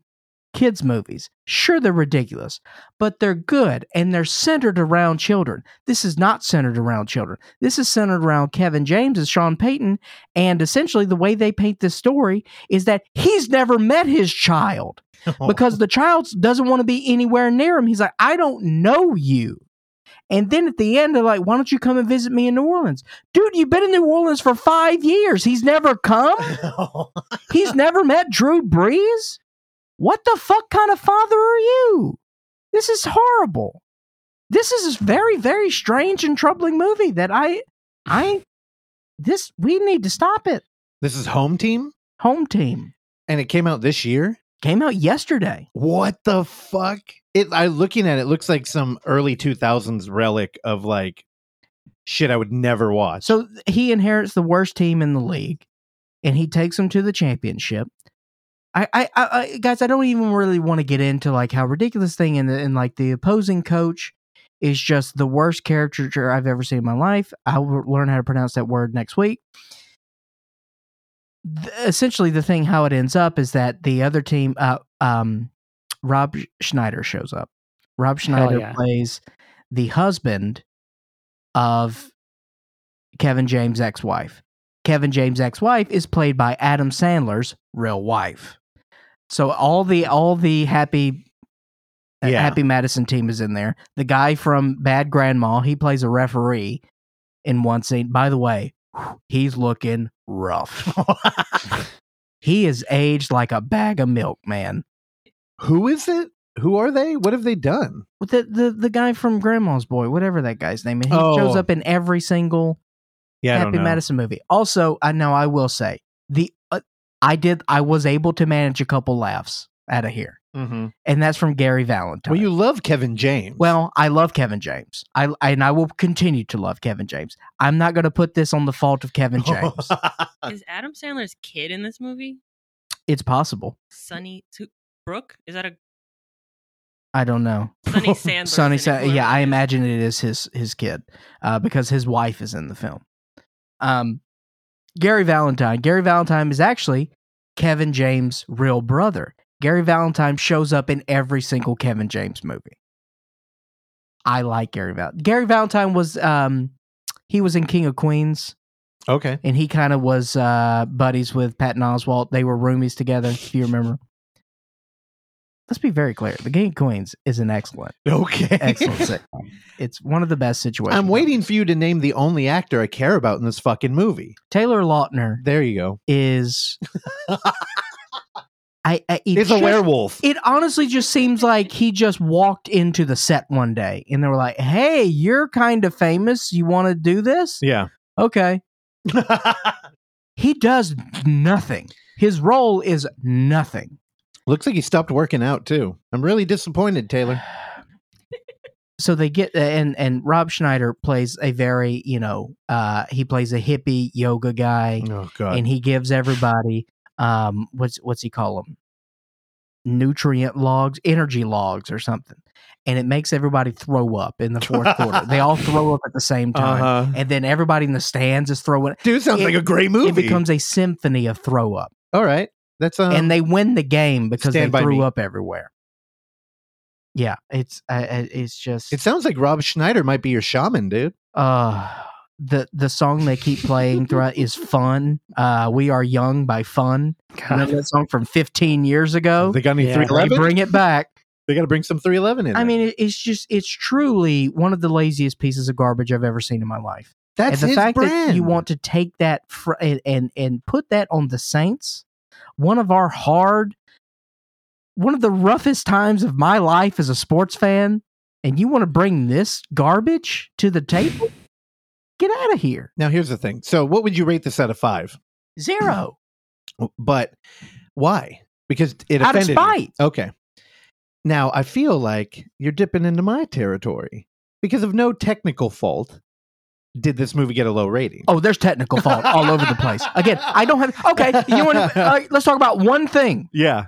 kids' movies. Sure, they're ridiculous, but they're good and they're centered around children. This is not centered around children. This is centered around Kevin James and Sean Payton. And essentially, the way they paint this story is that he's never met his child <laughs> because the child doesn't want to be anywhere near him. He's like, I don't know you. And then at the end, they're like, why don't you come and visit me in New Orleans? Dude, you've been in New Orleans for five years. He's never come. <laughs> <laughs> He's never met Drew Brees. What the fuck kind of father are you? This is horrible. This is a very, very strange and troubling movie that I, I, this, we need to stop it. this is Home Team, Home Team and it came out this year. Came out yesterday. What the fuck? It. I looking at it looks like some early two thousands relic of like shit I would never watch. So he inherits the worst team in the league, and he takes them to the championship. I, I, I, I guys, I don't even really want to get into like how ridiculous thing and and like the opposing coach is just the worst caricature I've ever seen in my life. I will learn how to pronounce that word next week. Th- essentially, the thing how it ends up is that the other team, uh, um, Rob Schneider shows up. Rob Schneider yeah. plays the husband of Kevin James' ex-wife. Kevin James' ex-wife is played by Adam Sandler's real wife. So all the all the happy uh, Yeah. Happy Madison team is in there. The guy from Bad Grandma, he plays a referee in one scene. By the way, he's looking rough. he is aged like a bag of milk, man. Who is it? Who are they? What have they done? The the the guy from Grandma's Boy, whatever that guy's name is, he Oh. shows up in every single Yeah, Happy. Madison movie. Also, I know I will say the uh, I did I was able to manage a couple laughs out of here, Mhm. and that's from Gary Valentine. Well, you love Kevin James. Well, I love Kevin James. I, I and I will continue to love Kevin James. I'm not going to put this on the fault of Kevin James. <laughs> Is Adam Sandler's kid in this movie? it's possible. Sonny to Brooke? Is that a I don't know. Sonny <laughs> Sandler? Sonny, Sa- yeah, I imagine it is his his kid uh, because his wife is in the film. Um, Gary Valentine. Gary Valentine is actually Kevin James' real brother. Gary Valentine shows up in every single Kevin James movie. I like Gary Val. Gary Valentine was um, he was in King of Queens. okay. and he kind of was uh, buddies with Patton Oswalt. They were roomies together, if you remember. Let's be very clear: The King of Queens is an excellent, Okay. excellent <laughs> sitcom. It's one of the best situations. I'm waiting for you to name the only actor I care about in this fucking movie. Taylor Lautner There you go. is. <laughs> I, I it It's a werewolf. It honestly just seems like he just walked into the set one day and they were like, "Hey, you're kind of famous. You want to do this?" yeah. Okay. <laughs> He does nothing. His role is nothing. Looks like he stopped working out too. I'm really disappointed, Taylor. <sighs> <laughs> so they get and and Rob Schneider plays a very you know uh he plays a hippie yoga guy Oh god. and he gives everybody um what's what's he call them nutrient logs energy logs or something and it makes everybody throw up in the fourth quarter they all <laughs> throw up at the same time uh-huh. and then everybody in the stands is throwing Dude, sounds it- like a great movie. it becomes a symphony of throw up All right. That's um, and they win the game because they threw Me. up everywhere yeah it's uh, it's just It sounds like Rob Schneider might be your shaman, dude. Uh the the song they keep playing throughout is "Fun." Uh, "We Are Young" by Fun. Remember that song from 15 years ago? They got any Yeah. three They eleven? bring it back. They got to bring some three eleven in. I there. mean, it's just it's truly one of the laziest pieces of garbage I've ever seen in my life. that's and the his fact brand. that you want to take that fr- and, and and put that on the Saints, one of our hard, one of the roughest times of my life as a sports fan, and you want to bring this garbage to the table? Get out of here! now here's the thing. So, what would you rate this out of five? Zero <clears throat> But why? Because it out of offended. you. Okay. Now I feel like you're dipping into my territory because of no technical fault. Did this movie get a low rating? Oh, there's technical fault all over the place. Again, I don't have. Okay, you want? to uh, let's talk about one thing. <laughs> yeah.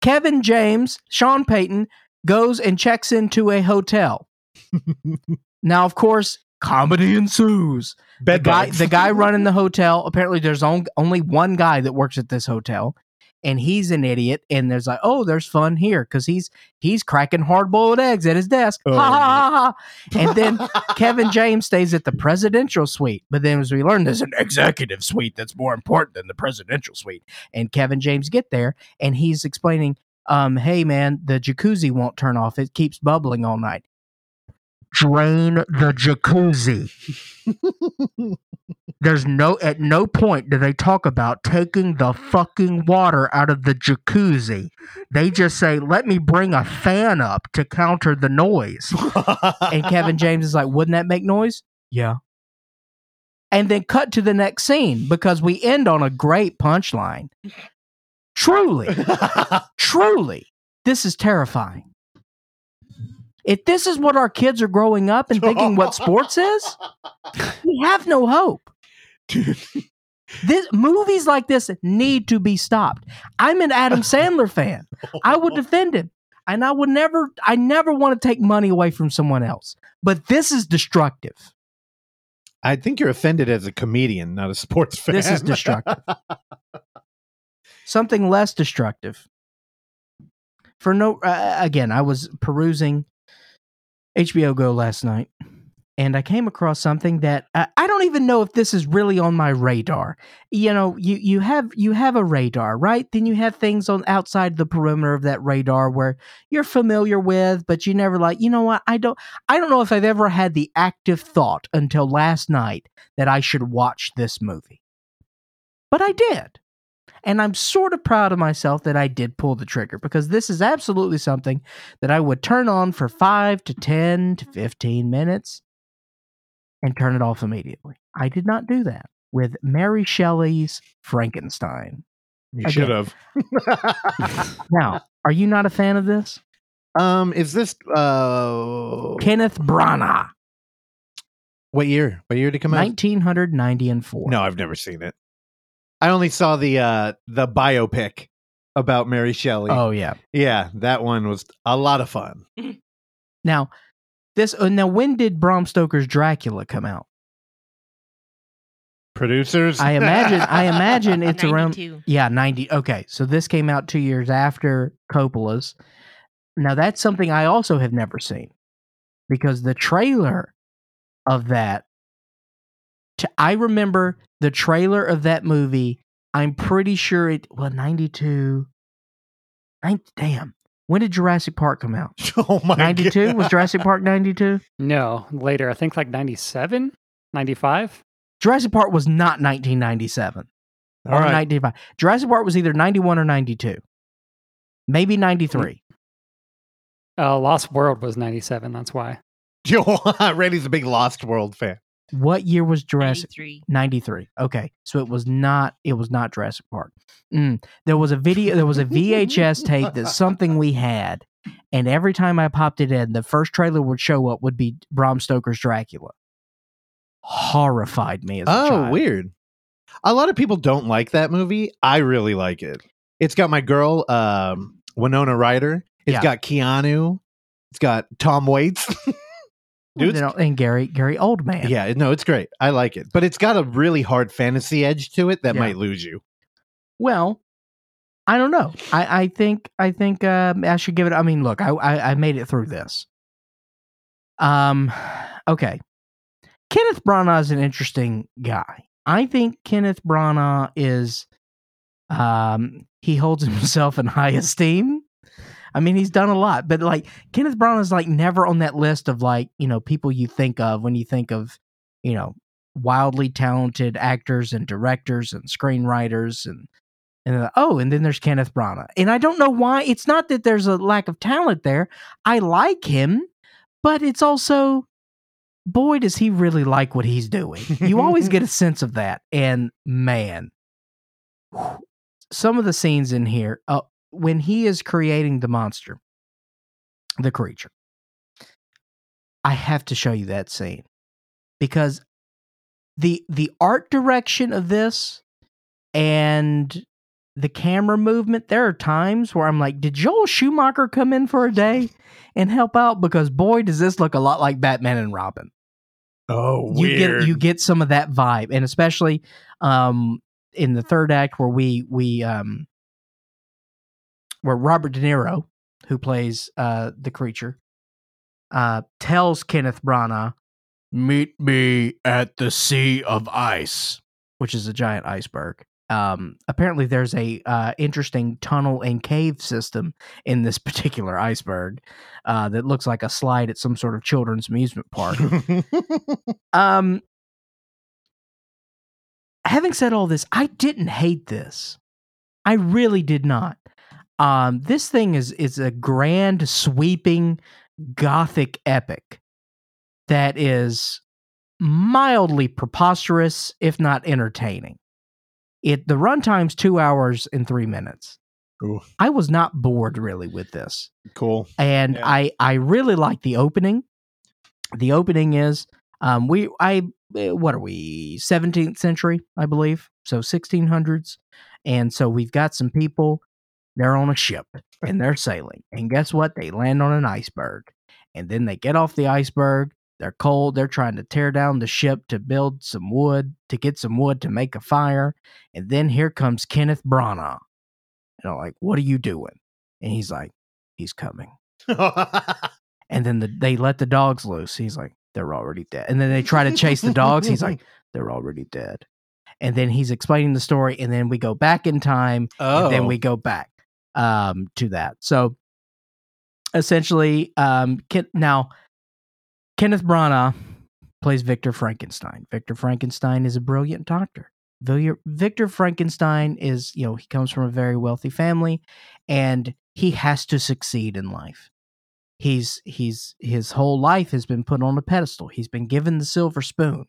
Kevin James, Sean Payton goes and checks into a hotel. <laughs> now, of course, comedy ensues. The guy, the guy running the hotel. Apparently, there's on, only one guy that works at this hotel, and he's an idiot. And there's like, oh, there's fun here because he's he's cracking hard boiled eggs at his desk. Oh, ha, ha, ha, ha. And then <laughs> Kevin James stays at the presidential suite. But then, as we learn, there's an executive suite that's more important than the presidential suite. And Kevin James get there, and he's explaining, um, "Hey, man, the jacuzzi won't turn off. It keeps bubbling all night. Drain the jacuzzi." There's no at no point do they talk about taking the fucking water out of the jacuzzi. They just say, "Let me bring a fan up to counter the noise." <laughs> And Kevin James is like, "Wouldn't that make noise?" Yeah. And then cut to the next scene because we end on a great punchline. Truly, <laughs> truly, this is terrifying. If this is what our kids are growing up and thinking what sports is, <laughs> we have no hope. This movies like this need to be stopped. I'm an Adam Sandler fan. I would <laughs> defend him. And I would never I never want to take money away from someone else. But this is destructive. I think you're offended as a comedian, not a sports fan. This is destructive. <laughs> Something less destructive. For no uh, again, I was perusing HBO Go last night and I came across something that uh, I don't even know if this is really on my radar. You know, you you have you have a radar, right? Then you have things on outside the perimeter of that radar where you're familiar with, but you never like, you know what? I don't I don't know if I've ever had the active thought until last night that I should watch this movie. But I did. And I'm sort of proud of myself that I did pull the trigger because this is absolutely something that I would turn on for 5 to 10 to 15 minutes and turn it off immediately. I did not do that with Mary Shelley's Frankenstein. you Again. should have. <laughs> Now, are you not a fan of this? um, is this uh Kenneth Branagh, what year? What year did it come out? 1990 and 4. No, I've never seen it. I only saw the uh the biopic about Mary Shelley. Oh yeah. Yeah, that one was a lot of fun. <laughs> Now, this uh, now when did Bram Stoker's Dracula come out? Producers. I imagine I imagine <laughs> it's around Yeah, 90. Okay. So this came out 2 years after Coppola's. Now that's something I also have never seen because the trailer of that t- I remember the trailer of that movie. I'm pretty sure it well 92 nine, damn. When did Jurassic Park come out? <laughs> oh my 92? God. Was Jurassic Park 92? No, later. I think like 97, 95. Jurassic Park was not 1997 All or right. 95. Jurassic Park was either 91 or 92. Maybe 93. Uh, Lost World was 97. That's why. <laughs> <laughs> Randy's a big Lost World fan. What year was Jurassic 93. 93. Okay. So it was not it was not Jurassic Park. Mm. There was a <laughs> video there was a VHS tape that's something we had and every time I popped it in the first trailer would show up would be Bram Stoker's Dracula. Horrified me as a Oh, child. weird. A lot of people don't like that movie. I really like it. It's got my girl, um, Winona Ryder. It's Yeah. got Keanu. It's got Tom Waits. <laughs> Dude, You know, and Gary Gary Oldman. yeah, no, it's great. I like it, but it's got a really hard fantasy edge to it that Yeah. might lose you. Well, I don't know. I, I think I think um, I should give it. I mean, look, I, I I made it through this. Um, okay. Kenneth Branagh is an interesting guy. I think Kenneth Branagh is um he holds <laughs> himself in high esteem. I mean, he's done a lot, but like Kenneth Branagh is like never on that list of like, you know, people you think of when you think of, you know, wildly talented actors and directors and screenwriters and and uh, oh, and then there's Kenneth Branagh. And I don't know why. It's not that there's a lack of talent there. I like him, but it's also boy does he really like what he's doing. You always get a <laughs> sense of that. And man, some of the scenes in here, uh, when he is creating the monster, the creature, I have to show you that scene because the the art direction of this and the camera movement, there are times where I'm like, did Joel Schumacher come in for a day and help out? Because boy, does this look a lot like Batman and Robin. Oh, You get you get some of that vibe, and especially um, in the third act where we we um, where Robert De Niro, who plays uh, the creature, uh, tells Kenneth Branagh, "Meet me at the Sea of Ice," which is a giant iceberg. Um, apparently, there's a uh, interesting tunnel and cave system in this <laughs> particular iceberg uh, that looks like a slide at some sort of children's amusement park. <laughs> um, having said all this, I didn't hate this. I really did not. Um, this thing is is a grand, sweeping, gothic epic that is mildly preposterous, if not entertaining. It the runtime's two hours and three minutes. Ooh. I was not bored really with this cool. and Yeah. I I really like the opening. The opening is um we I eh, what are we 17th century I believe so 1600s and so we've got some people they're on a ship and they're <laughs> sailing and guess what they land on an iceberg and then they get off the iceberg they're cold they're trying to tear down the ship to build some wood to get some wood to make a fire and then here comes Kenneth Branagh and I'm like what are you doing and he's like he's coming <laughs> and then the, they let the dogs loose. He's like, they're already dead. And then they try to chase the dogs. He's like, <laughs> they're already dead. And then he's explaining the story, and then we go back in time, oh, and then oh. we go back um, to that. So essentially, um, Ken, now Kenneth Branagh plays Victor Frankenstein. Victor Frankenstein is a brilliant doctor. Victor Frankenstein is, you know, he comes from a very wealthy family, and he has to succeed in life he's he's his whole life has been put on a pedestal he's been given the silver spoon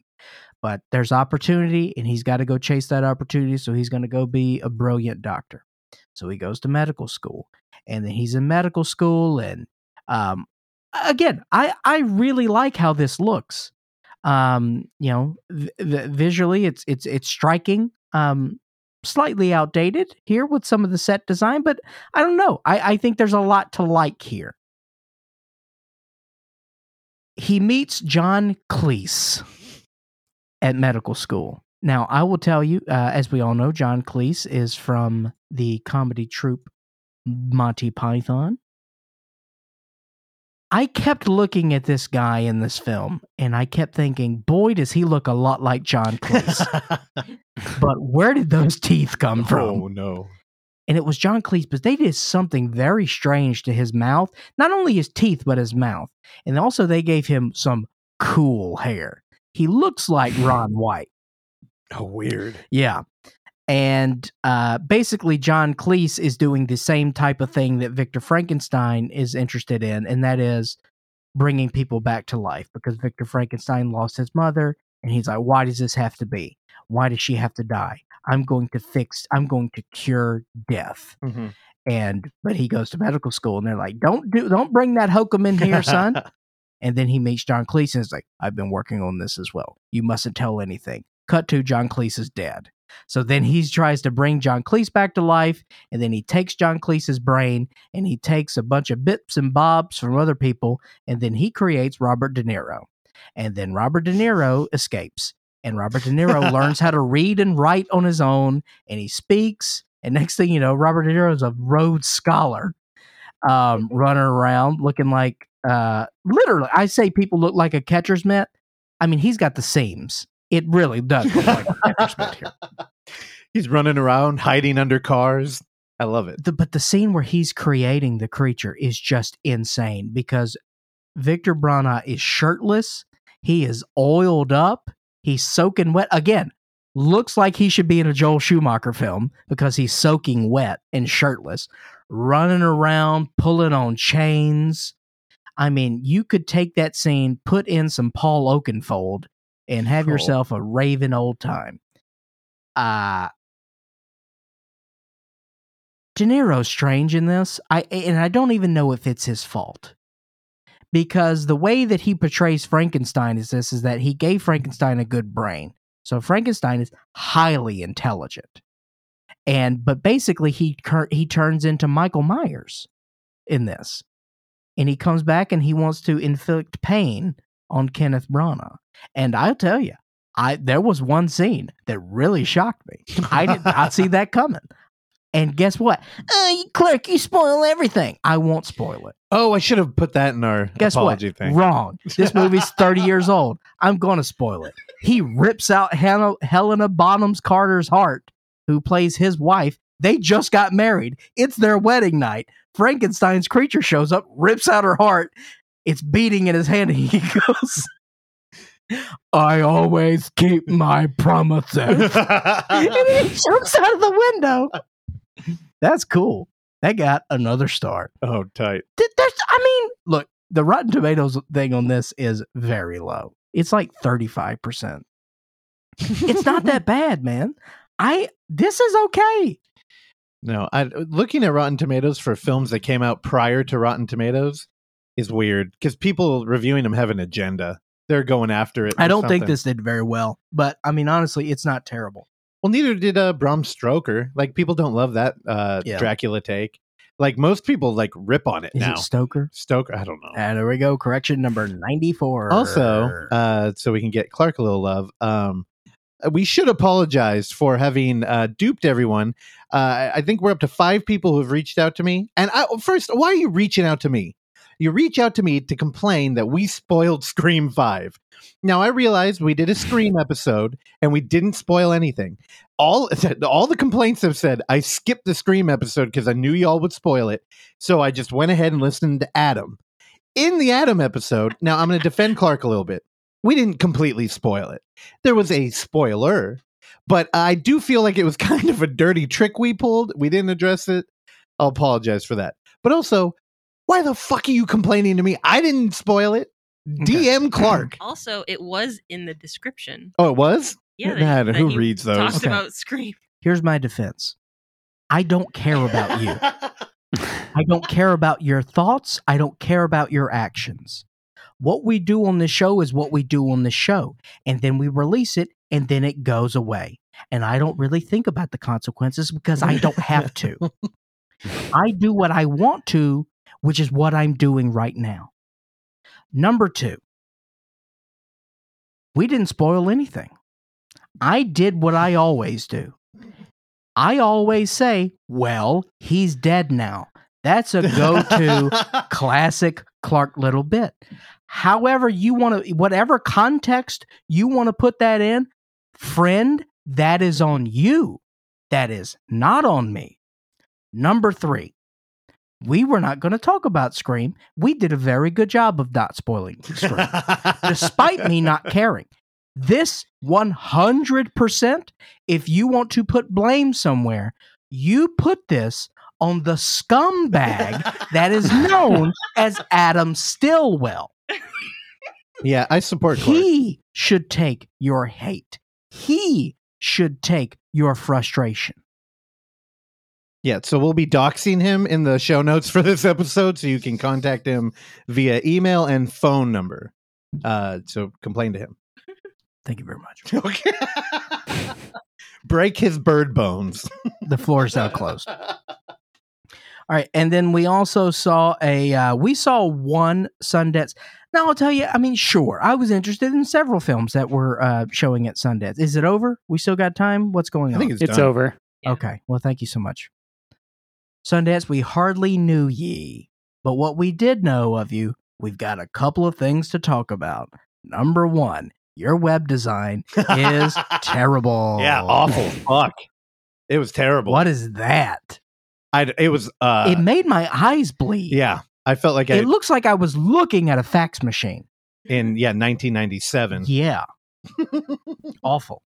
but there's opportunity and he's got to go chase that opportunity so he's going to go be a brilliant doctor so he goes to medical school and then he's in medical school and um again i i really like how this looks um you know v- v- visually it's it's it's striking um slightly outdated here with some of the set design but i don't know i i think there's a lot to like here he meets John Cleese at medical school. Now, I will tell you, uh, as we all know, John Cleese is from the comedy troupe Monty Python. I kept looking at this guy in this film and I kept thinking, boy, does he look a lot like John Cleese. <laughs> but where did those teeth come from? oh no. and it was John Cleese, but they did something very strange to his mouth. Not only his teeth, but his mouth. And also they gave him some cool hair. He looks like Ron White. Oh, weird. Yeah. And uh, basically, John Cleese is doing the same type of thing that Victor Frankenstein is interested in, and that is bringing people back to life because Victor Frankenstein lost his mother, and he's like, why does this have to be? Why does she have to die? I'm going to fix, I'm going to cure death. Mm-hmm. And, but he goes to medical school, and they're like, don't do, don't bring that hokum in here, son. <laughs> And then he meets John Cleese and is like, I've been working on this as well. You mustn't tell anything. Cut to John Cleese is dead. So then he tries to bring John Cleese back to life. And then he takes John Cleese's brain and he takes a bunch of bits and bobs from other people. And then he creates Robert De Niro. And then Robert De Niro escapes. And Robert De Niro <laughs> learns how to read and write on his own. And he speaks. And next thing you know, Robert De Niro is a Rhodes Scholar um, running around looking like uh, literally, I say people look like a catcher's mitt. I mean, he's got the seams. It really does look like <laughs> Smith here. He's running around, hiding under cars. I love it. The, but the scene where he's creating the creature is just insane because Victor Branagh is shirtless. He is oiled up. He's soaking wet. Again, looks like he should be in a Joel Schumacher film because he's soaking wet and shirtless, running around, pulling on chains. I mean, you could take that scene, put in some Paul Oakenfold, and have Cool. yourself a raving old time. Uh De Niro's strange in this. I and I don't even know if it's his fault. Because the way that he portrays Frankenstein is this is that he gave Frankenstein a good brain. So Frankenstein is highly intelligent. And but basically he cur- he turns into Michael Myers in this. And he comes back and he wants to inflict pain on Kenneth Branagh. And I'll tell you, I there was one scene that really shocked me. I did not see that <laughs> coming. And guess what? Uh, you Clark, you spoil everything. I won't spoil it. Oh, I should have put that in our Guess apology what? thing. Wrong. This movie's <laughs> 30 years old. I'm going to spoil it. He rips out Hannah, Helena Bonham Carter's heart, who plays his wife. They just got married. It's their wedding night. Frankenstein's creature shows up, rips out her heart. It's beating in his hand, and he <laughs> goes, I always keep my promises. <laughs> and he jumps out of the window. That's cool. That got another star. oh, tight. Th- There's, I mean, look, the Rotten Tomatoes thing on this is very low. It's like 35%. It's not that <laughs> bad, man. I this is okay. No, I looking at Rotten Tomatoes for films that came out prior to Rotten Tomatoes is weird because people reviewing them have an agenda. They're going after it. I don't think this did very well, but I mean honestly, it's not terrible. Well, neither did uh, Bram Stoker. Like people don't love that uh, Yeah. Dracula take. Like most people like rip on it Is now. it Stoker? Stoker, I don't know. Ah, there we go. Correction number 94. also, uh, so we can get Clark a little love. Um, we should apologize for having uh, duped everyone. Uh, I- think we're up to five people who've reached out to me. And I, first, why are you reaching out to me? You reach out to me to complain that we spoiled Scream 5. Now, I realized we did a Scream episode and we didn't spoil anything. All, <laughs> all the complaints have said I skipped the Scream episode because I knew y'all would spoil it. So I just went ahead and listened to Adam. In the Adam episode, now I'm going to defend Clark a little bit. We didn't completely spoil it. There was a spoiler, but I do feel like it was <laughs> kind of a dirty trick we pulled. We didn't address it. I'll apologize for that. But also, why the fuck are you complaining to me? I didn't spoil it. DM Clark. <clears throat> Also, it was in the description. Oh, it was? Yeah, Man, that who reads those? Talked Okay. about Scream. Here's my defense. I don't care about you. <laughs> I don't care about your thoughts. I don't care about your actions. What we do on the show is what we do on the show. And then we release it and then it goes away. And I don't really think about the consequences because I don't have to. <laughs> I do what I want to, which is what I'm doing right now. Number two, we didn't spoil anything. I did what I always do. I always say, well, he's dead now. That's a go to <laughs> classic Clark Little bit. However, you want to, whatever context you want to put that in, friend, that is on you. That is not on me. Number three, we were not going to talk about Scream. We did a very good job of not spoiling <laughs> Scream, despite me not caring. This 100%, if you want to put blame somewhere, you put this on the scumbag that is known as Adam Stillwell. yeah, I support Clark. He should take your hate. He should take your frustration. Yeah, so we'll be doxing him in the show notes for this episode, so you can contact him via email and phone number. Uh, so complain to him. Thank you very much. <laughs> Okay. <laughs> Break his bird bones. <laughs> The floor is now closed. All right, and then we also saw a uh, we saw one Sundance. Now I'll tell you, I mean, sure, I was interested in several films that were uh, showing at Sundance. Is it over? We still got time. What's going I on? think it's, It's done. over. Yeah. Okay. Well, thank you so much. Sundance, we hardly knew ye, but what we did know of you, we've got a couple of things to talk about. Number one, your web design is <laughs> terrible. yeah, awful. <laughs> Fuck. It was terrible. What is that? I it was uh it made my eyes bleed. yeah. I felt like I It looks like I was looking at a fax machine. in yeah 1997. Yeah. <laughs> Awful.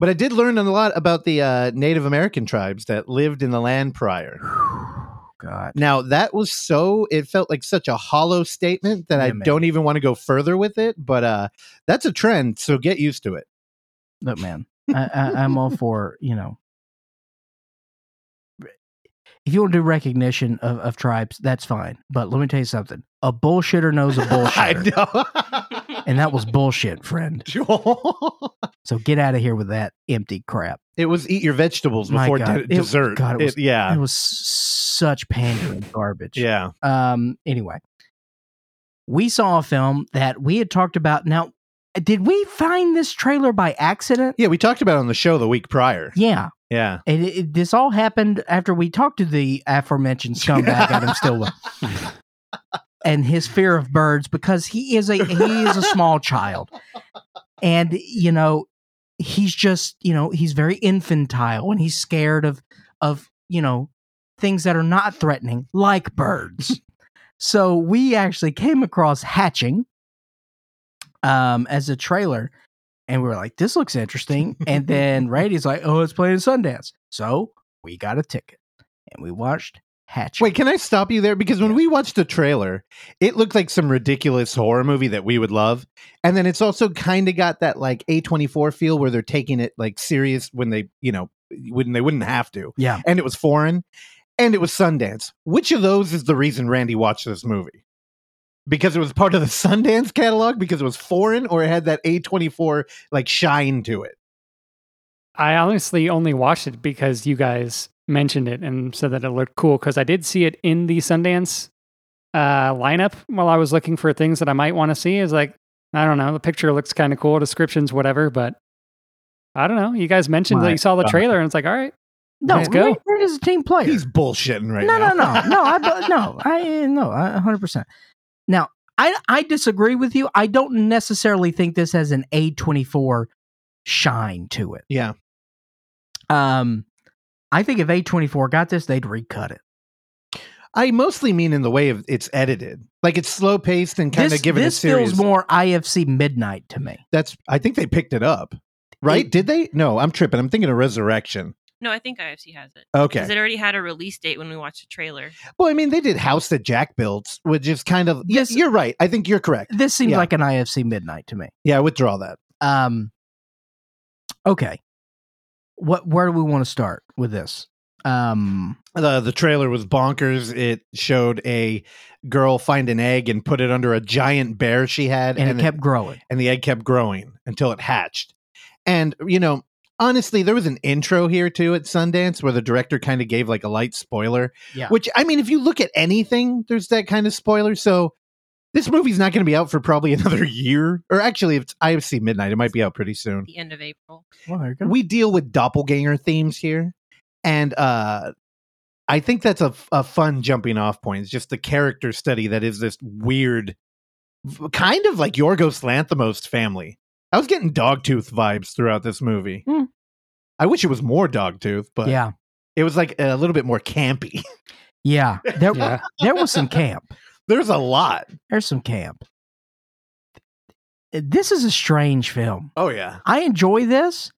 But I did learn a lot about the uh, Native American tribes that lived in the land prior. <sighs> God. Now that was so it felt like such a hollow statement that I man. don't even want to go further with it. But uh, that's a trend, so get used to it. Look, man, I, I, I'm all for, you know, if you want to do recognition of, of tribes, that's fine. But let me tell you something a bullshitter knows a <laughs> bullshitter. I know. and that was bullshit, friend. <laughs> So get out of here with that empty crap. it was eat your vegetables My before God. de- It- dessert. God, it was- yeah, It was such pandering garbage. yeah. Um. Anyway, we saw a film that we had talked about. Now, did we find this trailer by accident? Yeah, we talked about it on the show the week prior. Yeah. Yeah. And it, it- this all happened after we talked to the aforementioned scumbag <laughs> Adam Stillwell and his fear of birds because he is a he is a small child, and you know he's just you know he's very infantile and he's scared of of you know things that are not threatening like birds. so we actually came across Hatching um as a trailer and we were like this looks interesting <laughs> and then Randy's like oh it's playing Sundance so we got a ticket and we watched Hatching Wait, can I stop you there? Because when we watched the trailer, it looked like some ridiculous horror movie that we would love. And then it's also kind of got that like A24 feel where they're taking it like serious when they, you know, when they wouldn't have to. yeah And it was foreign and it was Sundance. Which of those is the reason Randy watched this movie? Because it was part of the <laughs> Sundance catalog, because it was foreign, or it had that A24 like shine to it? I honestly only watched it because you guys mentioned it and said that it looked cool because I did see it in the Sundance uh, lineup while I was looking for things that I might want to see. Is like, I don't know, the picture looks kind of cool, descriptions, whatever, but I don't know. You guys mentioned that you saw the God. trailer and it's like, all right, no Let's go. Randy's a team player He's bullshitting right no, now. no, no, no. <laughs> no, I no, I no, I hundred percent. Now, I I disagree with you. I don't necessarily think this has an A twenty four shine to it. Yeah. Um, I think if A twenty four got this, they'd recut it. I mostly mean in the way of it's edited. Like it's slow paced and kind of given a series. this a serious. feels more IFC Midnight to me. That's I think they picked it up. Right? It- Did they? No, I'm tripping. I'm thinking of Resurrection. No, I think IFC has it. Okay. Because it already had a release date when we watched the trailer. Well, I mean, they did House That Jack Built, which is kind of. Yes, you're right. I think you're correct. This seems Yeah. like an IFC Midnight to me. Yeah, I withdraw that. Um, okay, what where do we want to start with this? Um, The the trailer was bonkers. It showed a girl find an egg and put it under a giant bear she had, and, it kept growing. and the egg kept growing until it hatched. And you know, honestly, there was an intro here too at Sundance where the director kind of gave like a light spoiler. Yeah. Which I mean, if you look at anything, there's that kind of spoiler. So this movie's not going to be out for probably <laughs> another year, or actually, if it's IFC Midnight, it might be out pretty soon. The end of April. Well, there you go. We deal with doppelganger themes here, and uh I think that's a, a fun jumping off point. It's just the character study that is this weird, kind of like Yorgos Lanthimos family. I was getting Dogtooth vibes throughout this movie. Hmm. I wish it was more Dogtooth, but yeah, it was like a little bit more campy. yeah. There, yeah. <laughs> there was some camp. There's a lot. There's some camp. This is a strange film. Oh yeah. I enjoy this,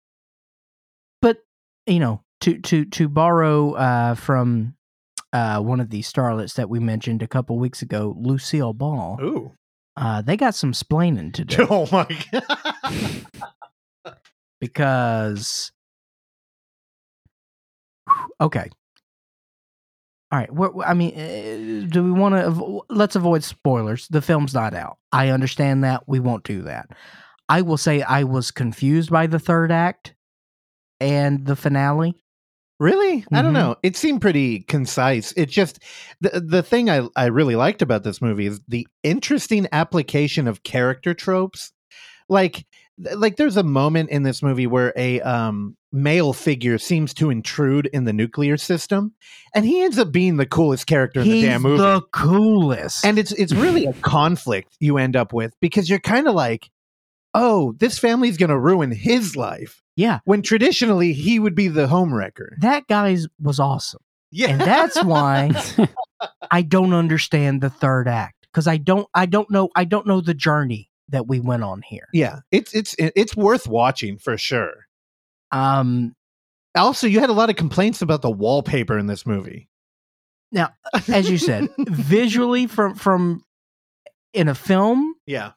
but you know, to to to borrow uh, from uh, one of the starlets that we mentioned a couple weeks ago, Lucille Ball, Ooh. Uh, they got some splaining to <laughs> do Oh my god. <laughs> because. Okay. All right. What I mean, uh, do we want to? Avo- let's avoid spoilers. The film's not out. I understand that. We won't do that. I will say I was confused by the third act and the finale. Really? I don't Mhm. know. It seemed pretty concise. It just the the thing I I really liked about this movie is the interesting application of character tropes. Like like there's a moment in this movie where a um male figure seems to intrude in the nuclear system and he ends up being the coolest character in He's the damn movie. the coolest. and it's it's really a <laughs> conflict you end up with because you're kind of like oh, this family's going to ruin his life. Yeah. When traditionally he would be the homewrecker. That guy's was awesome. Yeah. And that's why <laughs> I don't understand the third act because I don't I don't know I don't know the journey that we went on here. yeah, it's it's it's worth watching for sure. Um Also, you had a lot of complaints about the wallpaper in this movie. Now, as you said, <laughs> visually from from in a film, Yeah.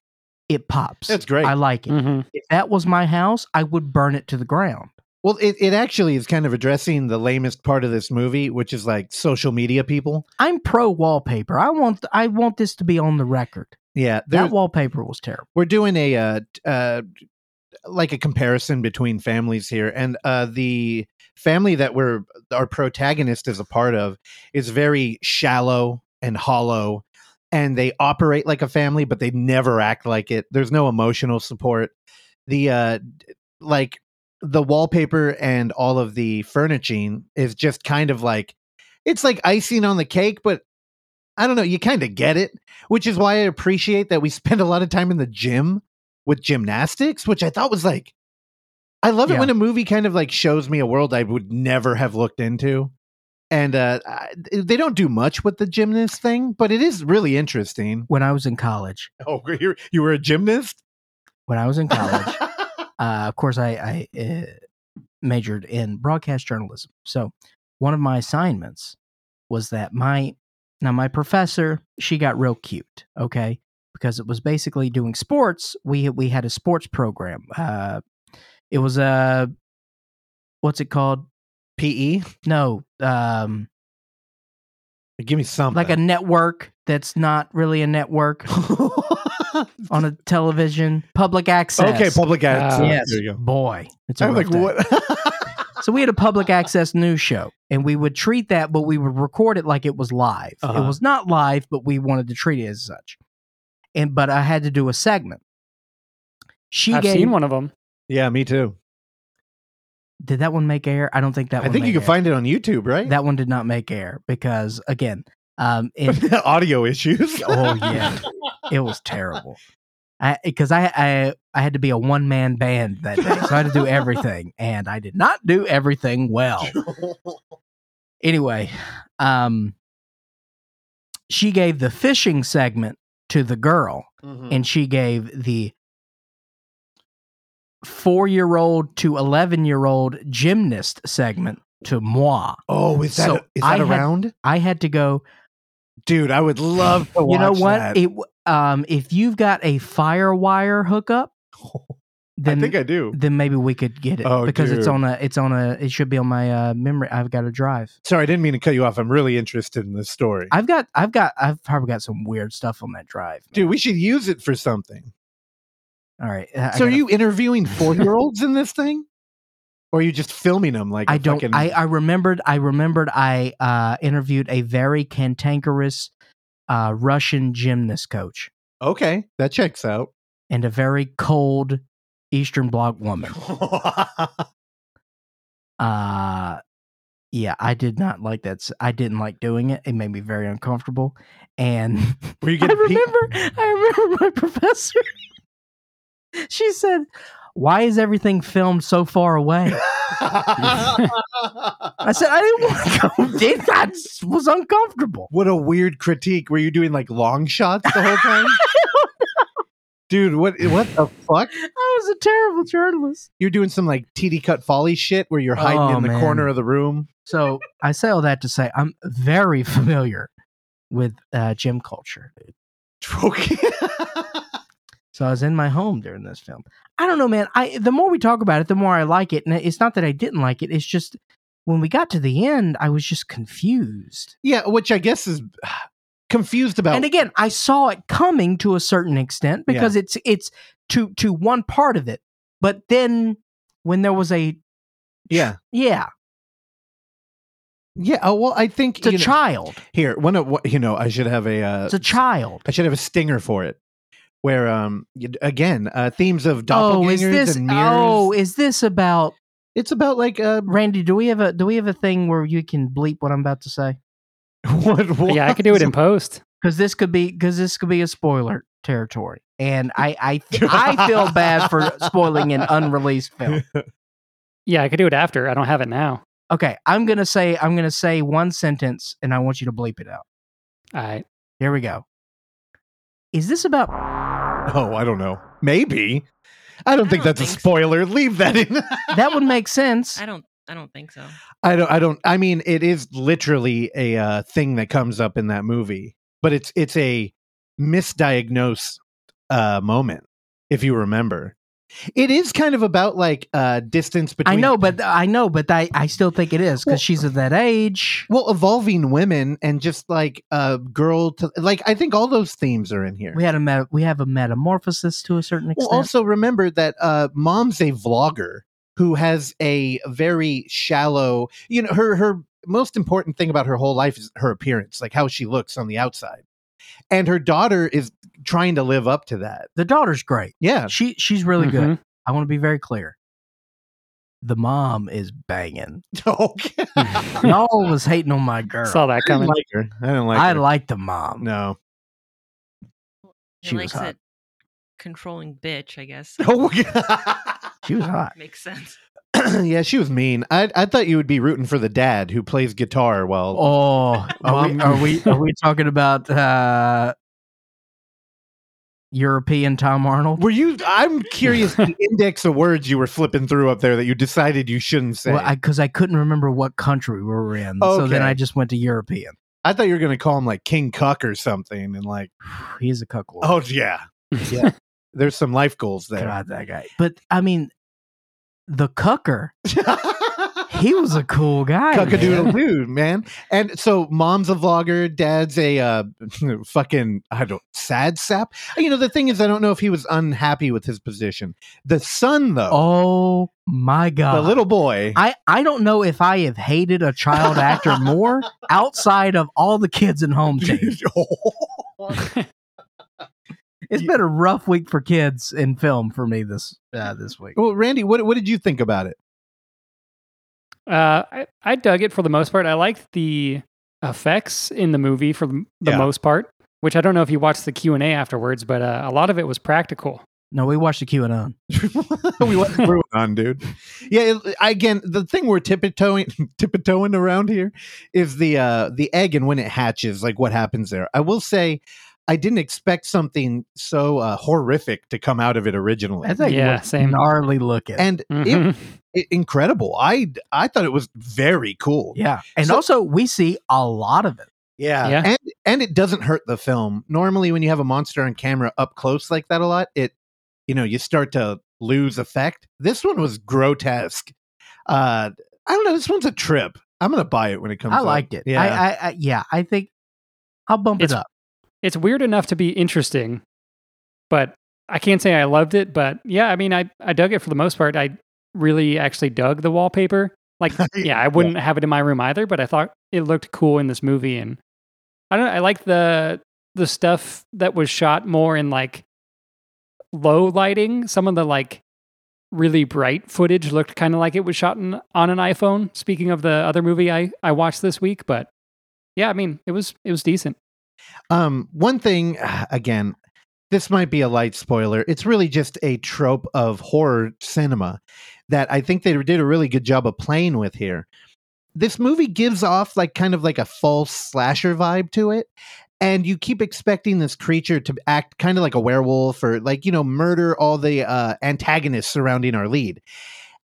It pops. That's great. I like it. hmm If that was my house, I would burn it to the ground. Well, it, it actually is kind of addressing the lamest part of this movie, which is like social media people. I'm pro wallpaper. I want I want this to be on the record. Yeah, That wallpaper was terrible. we're doing a uh, uh, like a comparison between families here, and uh, the family that we're our protagonist is a part of is very shallow and hollow, and they operate like a family, but they never act like it. There's no emotional support. The uh, like the wallpaper and all of the furnishing is just kind of like it's like icing on the cake, but I don't know, you kind of get it, which is why I appreciate that we <laughs> spend a lot of time in the gym with gymnastics, which I thought was like I love it Yeah. when a movie kind of like shows me a world I would never have looked into. And uh they don't do much with the gymnast thing, but it is really interesting. When I was in college, <laughs> Oh, you you were a gymnast? when I was in college, <laughs> uh, of course, I, I uh, majored in broadcast journalism. So one of my assignments was that my now my professor she got real cute, okay, because it was basically doing sports. We we had a sports program. Uh, it was a what's it called? PE? No, um, Give me something. like a network that's not really a network <laughs> on a television, public access. Okay, public access. Uh, Yes, There you go. boy, it's a I'm like, day. what? <laughs> So we had a public access news show, and we would treat that, but we would record it like it was live. Uh-huh. It was not live, but we wanted to treat it as such. And but I had to do a segment. She I've gave. seen one of them. yeah, me too. Did that one make air? I don't think that. I one think you can air. find it on YouTube, right? that one. Did not make air because again, um, <laughs> it, Audio issues. <laughs> oh yeah, it was terrible. I because I, I I had to be a one man band that day, so I had to do everything, <laughs> and I did not do everything well. anyway, um, she gave the fishing segment to the girl, Mhm. and she gave the four year old to 11 year old gymnast segment to moi. oh, is that So is I that had- around? I had to go, Dude, I would love to watch you know what? that. It, um, if you've got a Firewire hookup, then <laughs> I think I do. then maybe we could get it Oh, because it's on a it's on a it should be on my uh, memory. I've got a drive. Sorry, I didn't mean to cut you off. I'm really interested in this story. I've got I've got I've probably got some weird stuff on that drive. man. Dude, we should use it for something. All right. I- so, are you interviewing four year olds in this thing? Or are you just filming them like I don't. fucking- I, I remembered. I remembered. I uh, interviewed a very cantankerous uh, Russian gymnast coach Okay, that checks out. and a very cold Eastern Bloc <laughs> woman. Uh yeah, I did not like that. I didn't like doing it. It made me very uncomfortable. And Were you <laughs> I getting pe- remember. I remember my <laughs> professor. <laughs> she said, "Why is everything filmed so far away?" I said, "I didn't want to go. <laughs> Just was uncomfortable." What a weird critique. Were you doing like long shots the whole time? <laughs> Dude, what what the fuck? I was a terrible journalist. You're doing some like TD cut folly shit where you're hiding Oh, in the man. corner of the room. So I say all that to say I'm very familiar with uh, gym culture. Okay. So I was in my home during this film. I don't know, man. I the more we talk about it, the more I like it. And it's not that I didn't like it. It's just when we got to the end, I was just confused. yeah, which I guess is <sighs> confused about. And again, I saw it coming to a certain extent because it's it's to to one part of it. But then when there was a yeah. yeah, Yeah. Oh, well, I think it's a know- child. here, one of what you know, I should have a uh, It's a child. I should have a stinger for it. Where um again, uh themes of doppelgangers Oh, is this and mirrors. oh, is this about it's about like uh Randy? Do we have a do we have a thing where you can bleep what I'm about to say? <laughs> what, what Yeah, I could do it in post. Because this could be because this could be a spoiler territory. and I I <laughs> I feel bad for spoiling an unreleased film. <laughs> Yeah, I could do it after. I don't have it now. Okay, I'm gonna say I'm gonna say one sentence, and I want you to bleep it out. All right. Here we go. Is this about? <laughs> Oh, I don't know. Maybe. I don't I think don't that's a think so. spoiler. Leave that in. That would make sense. I don't. I don't think so. I don't. I don't. I mean, it is literally a uh, thing that comes up in that movie, but it's it's a misdiagnosed uh, moment, if you remember. It is kind of about like uh, distance between. I know, but I know, but I I still think it is because Well- she's of that age. well, evolving women and just like a girl to like. I think all those themes are in here. We had a meta, we have a metamorphosis to a certain extent. Well, also remember that uh, mom's a vlogger who has a very shallow. You know, her her most important thing about her whole life is her appearance, like how she looks on the outside, and her daughter is trying to live up to that. the daughter's great. Yeah, She she's really good. Mhm. I want to be very clear. The mom is banging. <laughs> okay. Y'all was hating on my girl. Saw that coming. I didn't like her. I didn't like I her. like the mom. no. He She was likes hot. it controlling bitch. I guess <laughs> Oh, She was hot. makes sense. <clears throat> yeah, she was mean. I I thought you would be rooting for the dad who plays guitar while. Oh, are we, <laughs> are we are we talking about uh European Tom Arnold? Were you? I'm curious. the <laughs> index of words you were flipping through up there that you decided you shouldn't say. Well, I, because I, couldn't remember what country we were in, so then I just went to European. I thought you were going to call him like King Cuck or something, and like, <sighs> He's a cuckold. oh yeah, <laughs> yeah. There's some life goals there. God, that guy. But I mean, the cucker, he was a cool guy. Cuckadoodle dude, man. And so mom's a vlogger, dad's a uh, <laughs> fucking I don't sad sap. You know, the thing is I don't know if he was unhappy with his position. The son though, Oh my god, the little boy. I, I don't know if I have hated a child actor more <laughs> outside of all the kids in home <laughs> team. It's been a rough week for kids in film for me this uh, this week. well, Randy, what what did you think about it? Uh, I, I dug it for the most part. I liked the effects in the movie for the, the Yeah. most part, which I don't know if you watched the Q and A afterwards, but uh, a lot of it was practical. No, we watched the QAnon. <laughs> we went through it on, dude. Yeah, it- again, the thing we're tiptoeing <laughs> tiptoeing around here is the uh the egg and when it hatches, like what happens there. I will say I didn't expect something so uh, horrific to come out of it originally. I think Yeah, was same. gnarly looking. and it, Mhm. it- incredible. I I thought it was very cool. yeah, and So- also we see a lot of it. Yeah. Yeah. And and it doesn't hurt the film. Normally when you have a monster on camera up close like that a lot, it you know, you start to lose effect. This one was grotesque. Uh I don't know, this one's a trip. I'm going to buy it when it comes out. I up. liked it. Yeah. I, I, I yeah, I think I'll bump It's- it up. It's weird enough to be interesting, but I can't say I loved it. But yeah, I mean, I, I dug it for the most part. I really actually dug the wallpaper. Like, <laughs> yeah, I wouldn't have it in my room either, but I thought it looked cool in this movie. And I don't know, I like the the stuff that was shot more in like low lighting. Some of the like really bright footage looked kind of like it was shot in, on an iPhone. Speaking of the other movie I, I watched this week, but yeah, I mean, it was it was decent. Um, one thing <sighs> again, this might be a light spoiler. It's really just a trope of horror cinema that I think they did a really good job of playing with here. This movie gives off like kind of like a false slasher vibe to it. And you keep expecting this creature to act kind of like a werewolf or like, you know, murder all the uh, antagonists surrounding our lead.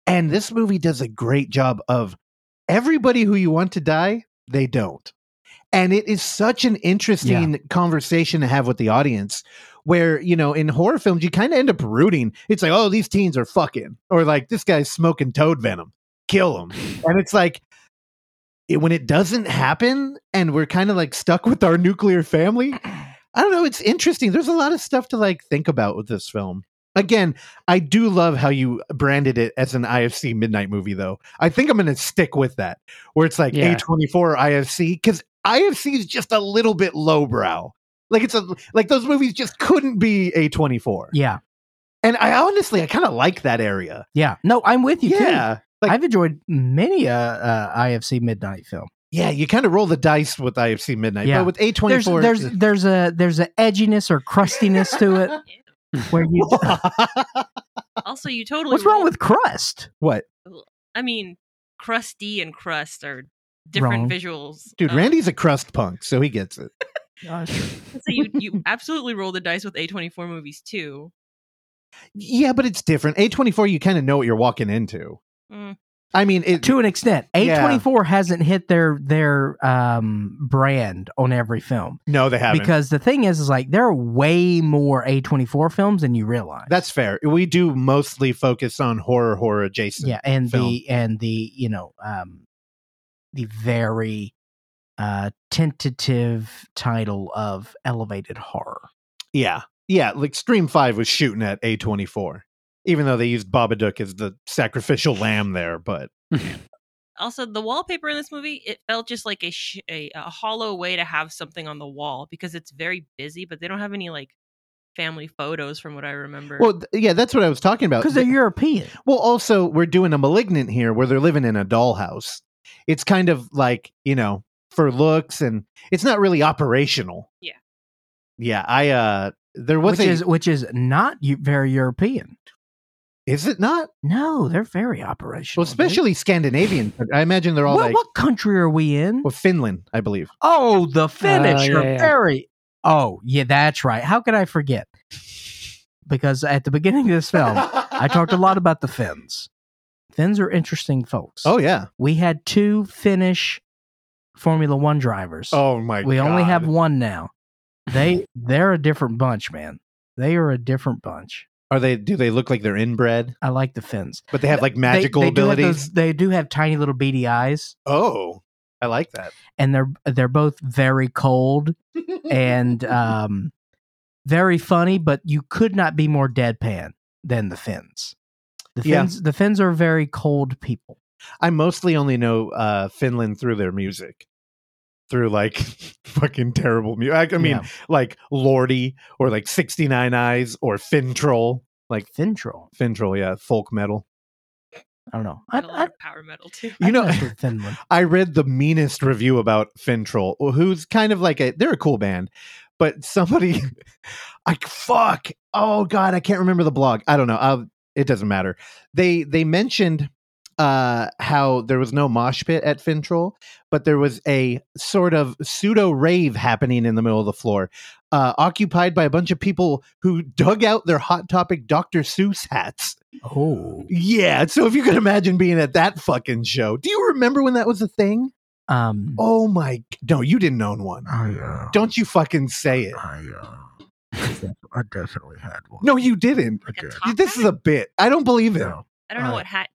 And this movie does a great job of everybody who you want to die, they don't. And it is such an interesting conversation to have with the audience where, you know, in horror films, you kind of end up rooting. It's like, oh, these teens are fucking, or like, this guy's smoking toad venom, kill him. <laughs> and it's like, it, when it doesn't happen and we're kind of like stuck with our nuclear family, I don't know. It's interesting. There's a lot of stuff to like think about with this film. Again, I do love how you branded it as an IFC midnight movie, though. I think I'm going to stick with that, where it's like Yeah. A24 IFC, because IFC is just a little bit lowbrow. Like it's a like those movies just couldn't be A24. Yeah, And I honestly, I kind of like that area. yeah. No, I'm with you too. Yeah, like I've enjoyed many a uh, uh, IFC midnight film. yeah, you kind of roll the dice with IFC midnight, Yeah. but with A24, There's there's there's a there's a edginess or crustiness to it. <laughs> where you. <laughs> Also, you totally. What's wrong with crust? what? I mean, crusty and crust are different Wrong. visuals. Dude, Uh, Randy's a crust punk, so he gets it. <laughs> So you you absolutely roll the dice with A24 movies too. Yeah, but it's different. A24, you kind of know what you're walking into. Mm. I mean, it, to an extent, A24 hasn't hit their their um, brand on every film. no, they haven't. Because the thing is, is like there are way more A24 films than you realize. That's fair. We do mostly focus on horror, horror adjacent. yeah, and film. the and the you know um, the very uh, tentative title of elevated horror. Yeah. Yeah. Like Scream 5 was shooting at A24, even though they used Babadook as the sacrificial lamb there. But <laughs> Also, the wallpaper in this movie it felt just like a, sh- a a hollow way to have something on the wall because it's very busy, but they don't have any like family photos from what I remember. well, th- yeah, that's what I was talking about. Because they're European. Well, also, we're doing a malignant here where they're living in a dollhouse. It's kind of like, you know, for looks and it's not really operational. Yeah. Yeah. I, uh, there was which a, is which is not very European. is it not? No, they're very operational. Well, especially Scandinavian. I imagine they're all what, like, what country are we in? well, Finland, I believe. Oh, the Finnish yeah, are yeah. very. Oh, yeah, that's right. How could I forget? Because at the beginning of this film, I talked a lot about the Finns. Finns are interesting folks. Oh, yeah. we had two Finnish Formula One drivers. Oh, my we only have one now. They <laughs> they're a different bunch, man. They are a different bunch. Are they, do they look like they're inbred? I like the Finns. But they have like magical they do have abilities? those- they do have tiny little beady eyes, Oh, I like that. and they're they're both very cold <laughs> and um, very funny. But you could not be more deadpan than the Finns. The Yeah. Finns the Finns are very cold people. I mostly only know uh, Finland through their music. Through like <laughs> fucking terrible music. I mean, Yeah. like Lordi or like 69 Eyes or Finntroll. Like Finntroll. Finntroll, yeah, folk metal. I don't know. I, a lot I, of power metal too. You know- <laughs> Finland. I read the meanest review about Finntroll, who's kind of like a they're a cool band, but somebody <laughs> I fuck. Oh god, I can't remember the blog. I don't know. I'll, it doesn't matter. They they mentioned uh how there was no mosh pit at Finntroll, but there was a sort of pseudo rave happening in the middle of the floor, uh occupied by a bunch of people who dug out their hot topic Dr. Seuss hats. Oh, Yeah, so if you could imagine being at that fucking show. Do you remember when that was a thing? um, Oh my! No, you didn't own one. I, uh, Don't you fucking say it. I, uh, I definitely had one. No, you didn't. Like a Okay. This is a bit. I don't believe it. I don't know uh, what hat.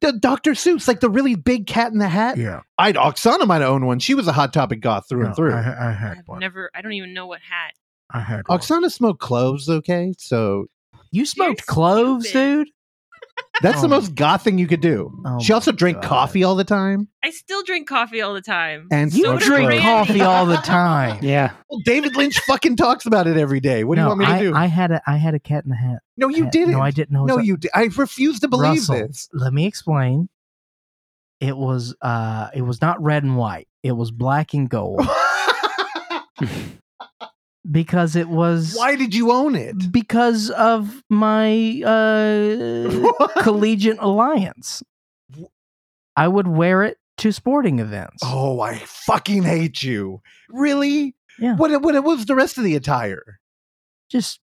The Dr. Seuss, like the really big cat in the hat. Yeah, I'd Oksana might have owned one. She was a hot topic goth through and through. I, I had I've one. never. I don't even know what hat. I had one. Oksana smoked cloves, okay? So You smoked You're cloves, stupid. dude. That's the Oh. most goth thing you could do. Oh she also my drank God. coffee all the time. I still drink coffee all the time. And You so drink Randy. coffee all the <laughs> time. Yeah. Well, David Lynch fucking talks about it every day. What do you want me to I, do? I had a I had a cat in the hat. no, you hat. didn't. No, I didn't know. No, a- you did. I refuse to believe Russell, this. Let me explain. It was uh it was not red and white. It was black and gold <laughs> <laughs> because it was Why did you own it? because of my uh <laughs> collegiate alliance. I would wear it to sporting events. Oh, I fucking hate you. Really? Yeah. What what was the rest of the attire? Just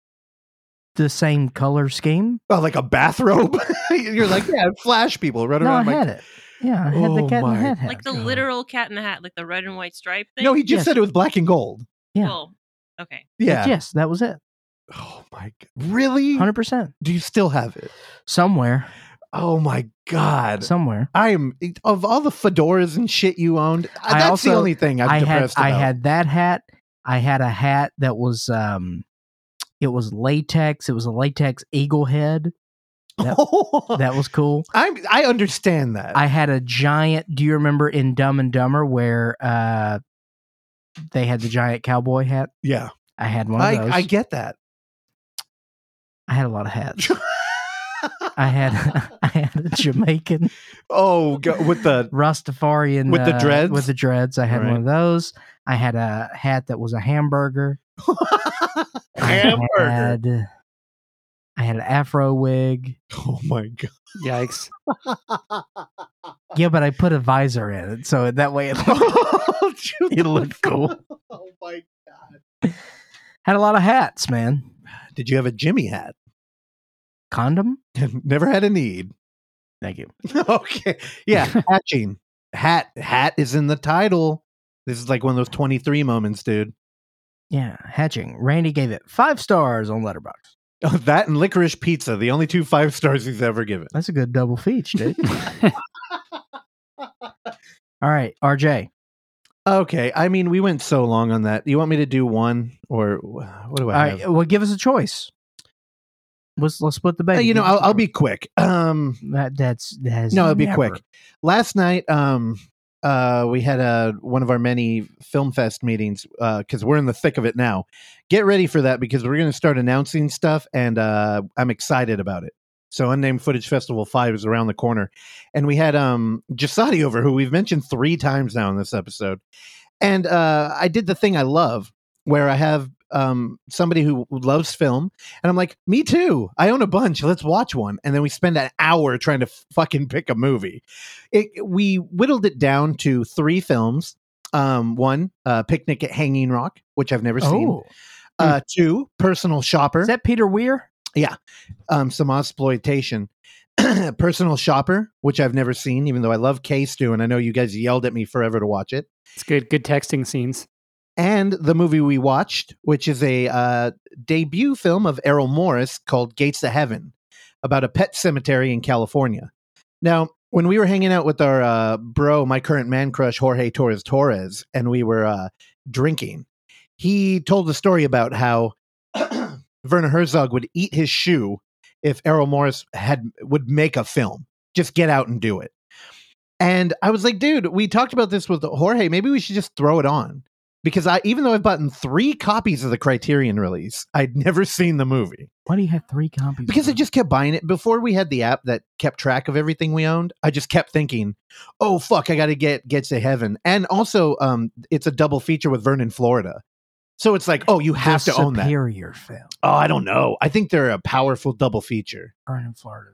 the same color scheme. Oh, like a bathrobe? <laughs> You're like, yeah, flash people running No, I around. my- had it. Yeah, I had the Oh cat in my the hat. hat. like the God. literal cat in the hat, like the red and white stripe thing. No, he just Yes. said it was black and gold. Yeah. Well, okay. Yeah. Yes, that was it. Oh my god. Really? Hundred percent. Do you still have it? Somewhere, Oh my god. somewhere. I am of all the fedoras and shit you owned. I that's also- the only thing I'm I had depressed I had that hat. I had a hat that was um, it was latex. It was a latex eagle head. that- <laughs> That was cool. I I understand that. I had a giant. Do you remember in Dumb and Dumber where uh, they had the giant cowboy hat? yeah. I had one of I, those. I get that. I had a lot of hats. <laughs> I had <laughs> I had a Jamaican oh, go, with the Rastafarian With the uh, dreads? With the dreads, I had Right. one of those. I had a hat that was a hamburger. <laughs> I hamburger. Had had an afro wig. Oh my god. Yikes. <laughs> Yeah, but I put a visor in it, so that way it looked, <laughs> it looked cool. <laughs> Oh my god. Had a lot of hats, man. Did you have a Jimmy hat? Condom? Never had a need. Thank you. okay. Yeah, hatching. Hat hat is in the title. This is like one of those 23 moments, dude. Yeah, hatching. Randy gave it five stars on Letterboxd. Oh, that and licorice pizza, the only two five stars he's ever given. That's a good double feature, dude. All right, RJ. Okay, I mean, we went so long on that. You want me to do one or what do All I have? right, well, give us a choice. Let's let's split the Uh, baby. you know, I'll, I'll be quick. Um, that. That's that no, it'll be never- quick. Last night, um, uh, we had a one of our many film fest meetings because we're in the thick of it now. Get ready for that because we're going to start announcing stuff, and uh, I'm excited about it. So, Unnamed Footage Festival Five is around the corner, and we had um Jasadi over, who we've mentioned three times now in this episode, and uh, I did the thing I love, where I have um somebody who loves film, and I'm like, me too. I own a bunch. Let's watch one, and then we spend an hour trying to fucking pick a movie. It, we whittled it down to three films. Um, one, uh, Picnic at Hanging Rock, which I've never seen. Oh, Uh, two, Personal Shopper is that Peter Weir? Yeah, um, some exploitation. <clears throat> Personal Shopper, which I've never seen, even though I love K Stew, and I know you guys yelled at me forever to watch it. It's good. Good texting scenes. And the movie we watched, which is a uh, debut film of Errol Morris called Gates of Heaven, about a pet cemetery in California. Now, when we were hanging out with our uh, bro, my current man crush, Jorge Torres Torres, and we were uh, drinking, he told the story about how <clears throat> Werner Herzog would eat his shoe if Errol Morris had would make a film. Just get out and do it. And I was like, dude, we talked about this with Jorge. Maybe we should just throw it on. Because I even though I've bought three copies of the Criterion release, I'd never seen the movie. Why do you have three copies? Because I just kept buying it. Before we had the app that kept track of everything we owned, I just kept thinking, oh fuck, I gotta get Gates of Heaven. And also um it's a double feature with Vernon, Florida. So it's like, oh, you have The to own that. superior film. Oh, I don't know. I think they're a powerful double feature. Vernon Florida.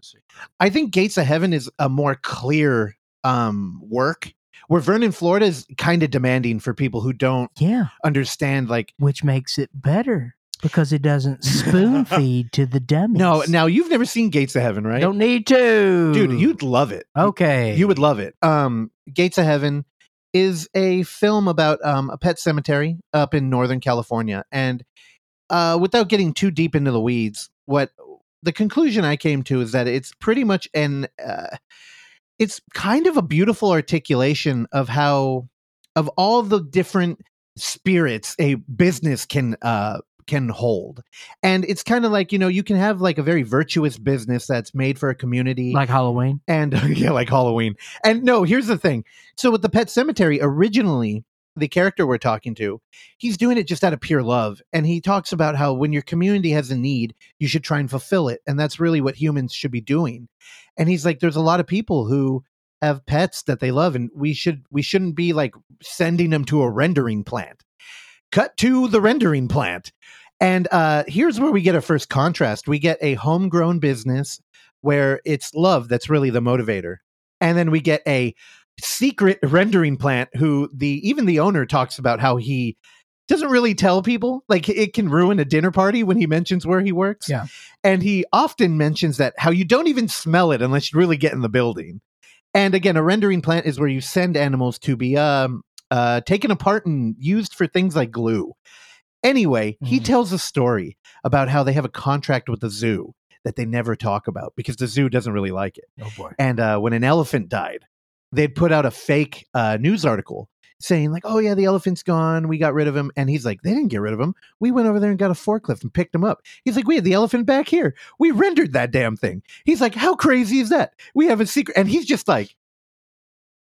I think Gates of Heaven is a more clear um work where Vernon Florida is kind of demanding for people who don't Yeah, understand like which makes it better because it doesn't <laughs> spoon feed to the dummies. no now you've never seen Gates of Heaven right? Don't need to, dude you'd love it. Okay, you would love it. Um Gates of Heaven is a film about um a pet cemetery up in northern California. And uh without getting too deep into the weeds what the conclusion I came to is that it's pretty much an uh, it's kind of a beautiful articulation of how of all the different spirits a business can uh can hold. And it's kind of like you know you can have like a very virtuous business that's made for a community like Halloween. and <laughs> yeah like halloween. And no here's the thing. So with the pet cemetery originally the character we're talking to he's doing it just out of pure love and he talks about how when your community has a need you should try and fulfill it and that's really what humans should be doing. And he's like there's a lot of people who have pets that they love and we should we shouldn't be like sending them to a rendering plant. Cut to the rendering plant. And uh here's where we get a first contrast. We get a homegrown business where it's love that's really the motivator and then we get a secret rendering plant who the even the owner talks about how he doesn't really tell people like it can ruin a dinner party when he mentions where he works Yeah. and he often mentions that how you don't even smell it unless you really get in the building and again a rendering plant is where you send animals to be um uh taken apart and used for things like glue anyway he Mhm. tells a story about how they have a contract with the zoo that they never talk about because the zoo doesn't really like it Oh boy. and uh, when an elephant died, they'd put out a fake uh, news article saying like, "Oh yeah, the elephant's gone. We got rid of him." And he's like, "They didn't get rid of him. We went over there and got a forklift and picked him up." He's like, "We had the elephant back here. We rendered that damn thing." He's like, "How crazy is that? We have a secret." And he's just like,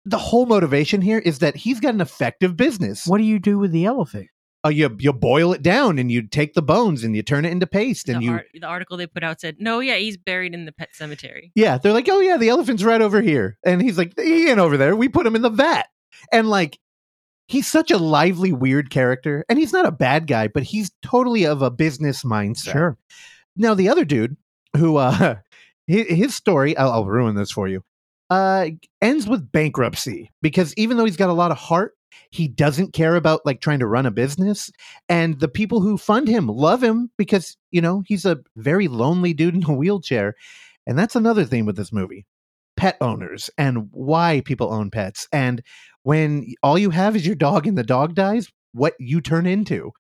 the whole motivation here is that he's got an effective business. What do you do with the elephant? Oh, you you boil it down and you take the bones and you turn it into paste and the, you ar- the article they put out said, "No, yeah, he's buried in the pet cemetery." Yeah, they're like, oh yeah, the elephant's right over here, and he's like, he ain't over there. We put him in the vat, and like, he's such a lively, weird character, and he's not a bad guy, but he's totally of a business mindset. Sure. Now the other dude, who uh <laughs> hi- his story I'll, I'll ruin this for you uh ends with bankruptcy because even though he's got a lot of heart he doesn't care about like trying to run a business and the people who fund him love him because you know he's a very lonely dude in a wheelchair and that's another theme with this movie pet owners and why people own pets and when all you have is your dog and the dog dies what you turn into.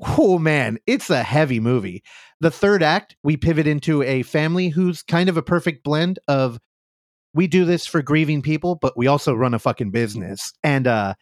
Oh man it's a heavy movie. The third act we pivot into a family who's kind of a perfect blend of we do this for grieving people but we also run a fucking business and uh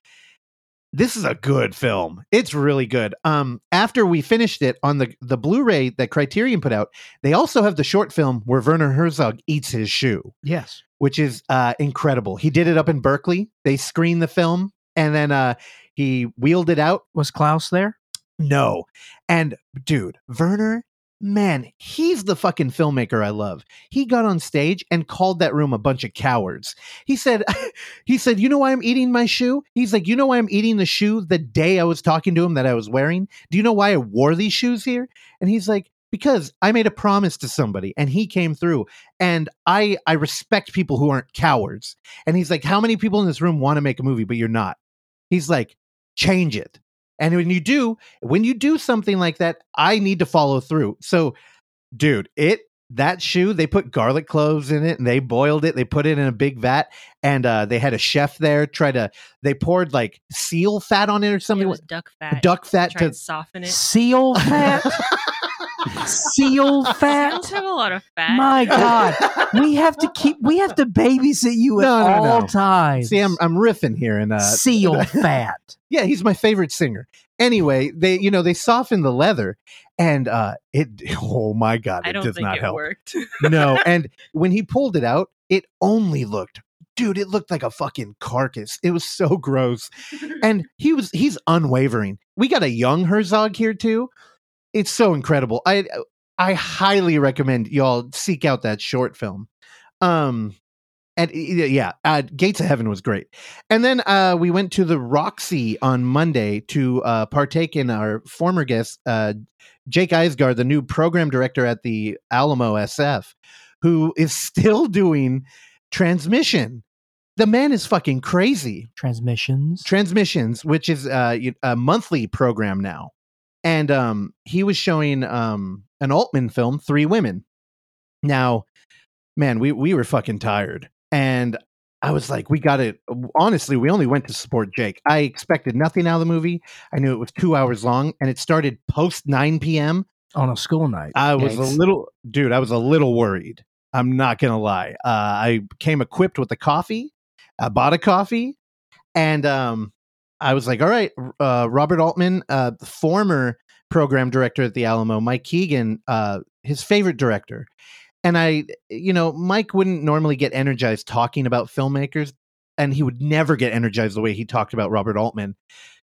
this is a good film it's really good um after we finished it on the the blu-ray that criterion put out they also have the short film where werner herzog eats his shoe Yes. which is uh incredible he did it up in berkeley they screened the film and then uh he wheeled it out Was Klaus there? no. And dude, Werner, man, he's the fucking filmmaker I love. He got on stage and called that room a bunch of cowards. He said, <laughs> he said, you know why I'm eating my shoe? He's like, you know why I'm eating the shoe the day I was talking to him that I was wearing? Do you know why I wore these shoes here? And he's like, because I made a promise to somebody and he came through and I I respect people who aren't cowards. And he's like, how many people in this room want to make a movie but you're not? He's like, change it. And when you do, when you do something like that, I need to follow through. So, dude, it that shoe, they put garlic cloves in it and they boiled it. They put it in a big vat and uh, they had a chef there try to, they poured like seal fat on it or It something, was duck fat. duck fat Try to. soften it. Seal <laughs> fat. <laughs> Seal fat. Seals have a lot of fat. My God, we have to keep. We have to babysit you at No, no, all no. times. See, I'm, I'm riffing here. And uh, seal <laughs> fat. yeah, he's my favorite singer. Anyway, they, you know, they soften the leather and uh, it, oh my God, I it don't does think not it help. worked. <laughs> no. And when he pulled it out, it only looked, dude, it looked like a fucking carcass. It was so gross. And he was, he's unwavering. We got a young Herzog here too. It's so incredible. I, I highly recommend y'all seek out that short film. Um, and yeah, uh, Gates of Heaven was great. And then uh, we went to the Roxy on Monday to uh, partake in our former guest, uh, Jake Eisgard, the new program director at the Alamo SF, who is <laughs> still doing transmission. The man is fucking crazy. Transmissions. Transmissions, which is uh, a monthly program now. And um, he was showing um, an Altman film, Three Women. Now, man, we, we were fucking tired. And I was like, we got it. Honestly, we only went to support Jake. I expected nothing out of the movie. I knew it was two hours long and it started post 9 p.m. on a school night. I was Yikes. a little, dude, I was a little worried. I'm not going to lie. Uh, I came equipped with a coffee. I bought a coffee and um, I was like, all right, uh, Robert Altman, uh, former program director at the Alamo, Mike Keegan, uh, his favorite director. And I, you know, Mike wouldn't normally get energized talking about filmmakers, and he would never get energized the way he talked about Robert Altman.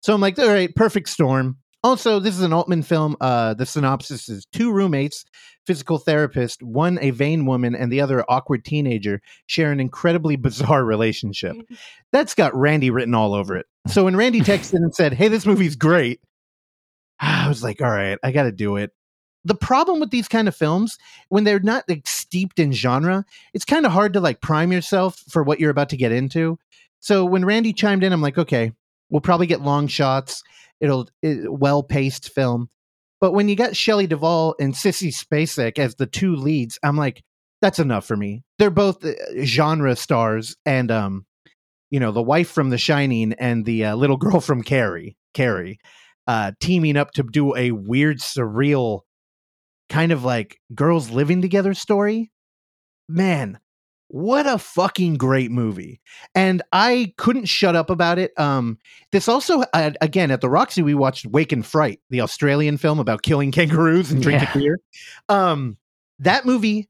So I'm like, all right, perfect storm. Also, this is an Altman film. Uh, the synopsis is two roommates, physical therapist, one a vain woman and the other an awkward teenager, share an incredibly <laughs> bizarre relationship. <laughs> That's got Randy written all over it. So when Randy <laughs> texted and said, "Hey, this movie's great," I was like, "All right, I got to do it." The problem with these kind of films, when they're not like steeped in genre, it's kind of hard to like prime yourself for what you're about to get into. So when Randy chimed in, I'm like, okay, we'll probably get long shots. It'll it, well paced film. But when you got Shelley Duvall and Sissy Spacek as the two leads, I'm like, that's enough for me. They're both uh, genre stars, and um, you know, the wife from The Shining and the uh, little girl from Carrie, Carrie, uh, teaming up to do a weird, surreal, kind of like girls living together story. Man, what a fucking great movie and i couldn't shut up about it um this also uh, again at the roxy we watched wake in fright the australian film about killing kangaroos and drinking Yeah. beer um that movie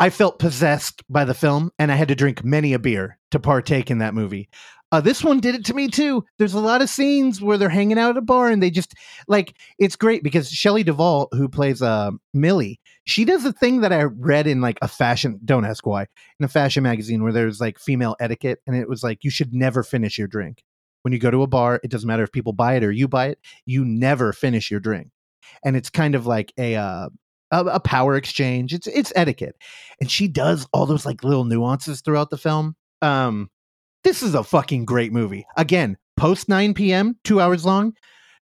i felt possessed by the film and i had to drink many a beer to partake in that movie uh, this one did it to me too. There's a lot of scenes where they're hanging out at a bar and they just like it's great because Shelley Duvall, who plays uh, Millie, she does a thing that I read in like a fashion. Don't ask why in a fashion magazine where there's like female etiquette and it was like you should never finish your drink when you go to a bar it doesn't matter if people buy it or you buy it you never finish your drink and it's kind of like a uh, a, a power exchange. It's it's etiquette, and she does all those like little nuances throughout the film. Um, this is a fucking great movie. Again, post nine p.m., two hours long.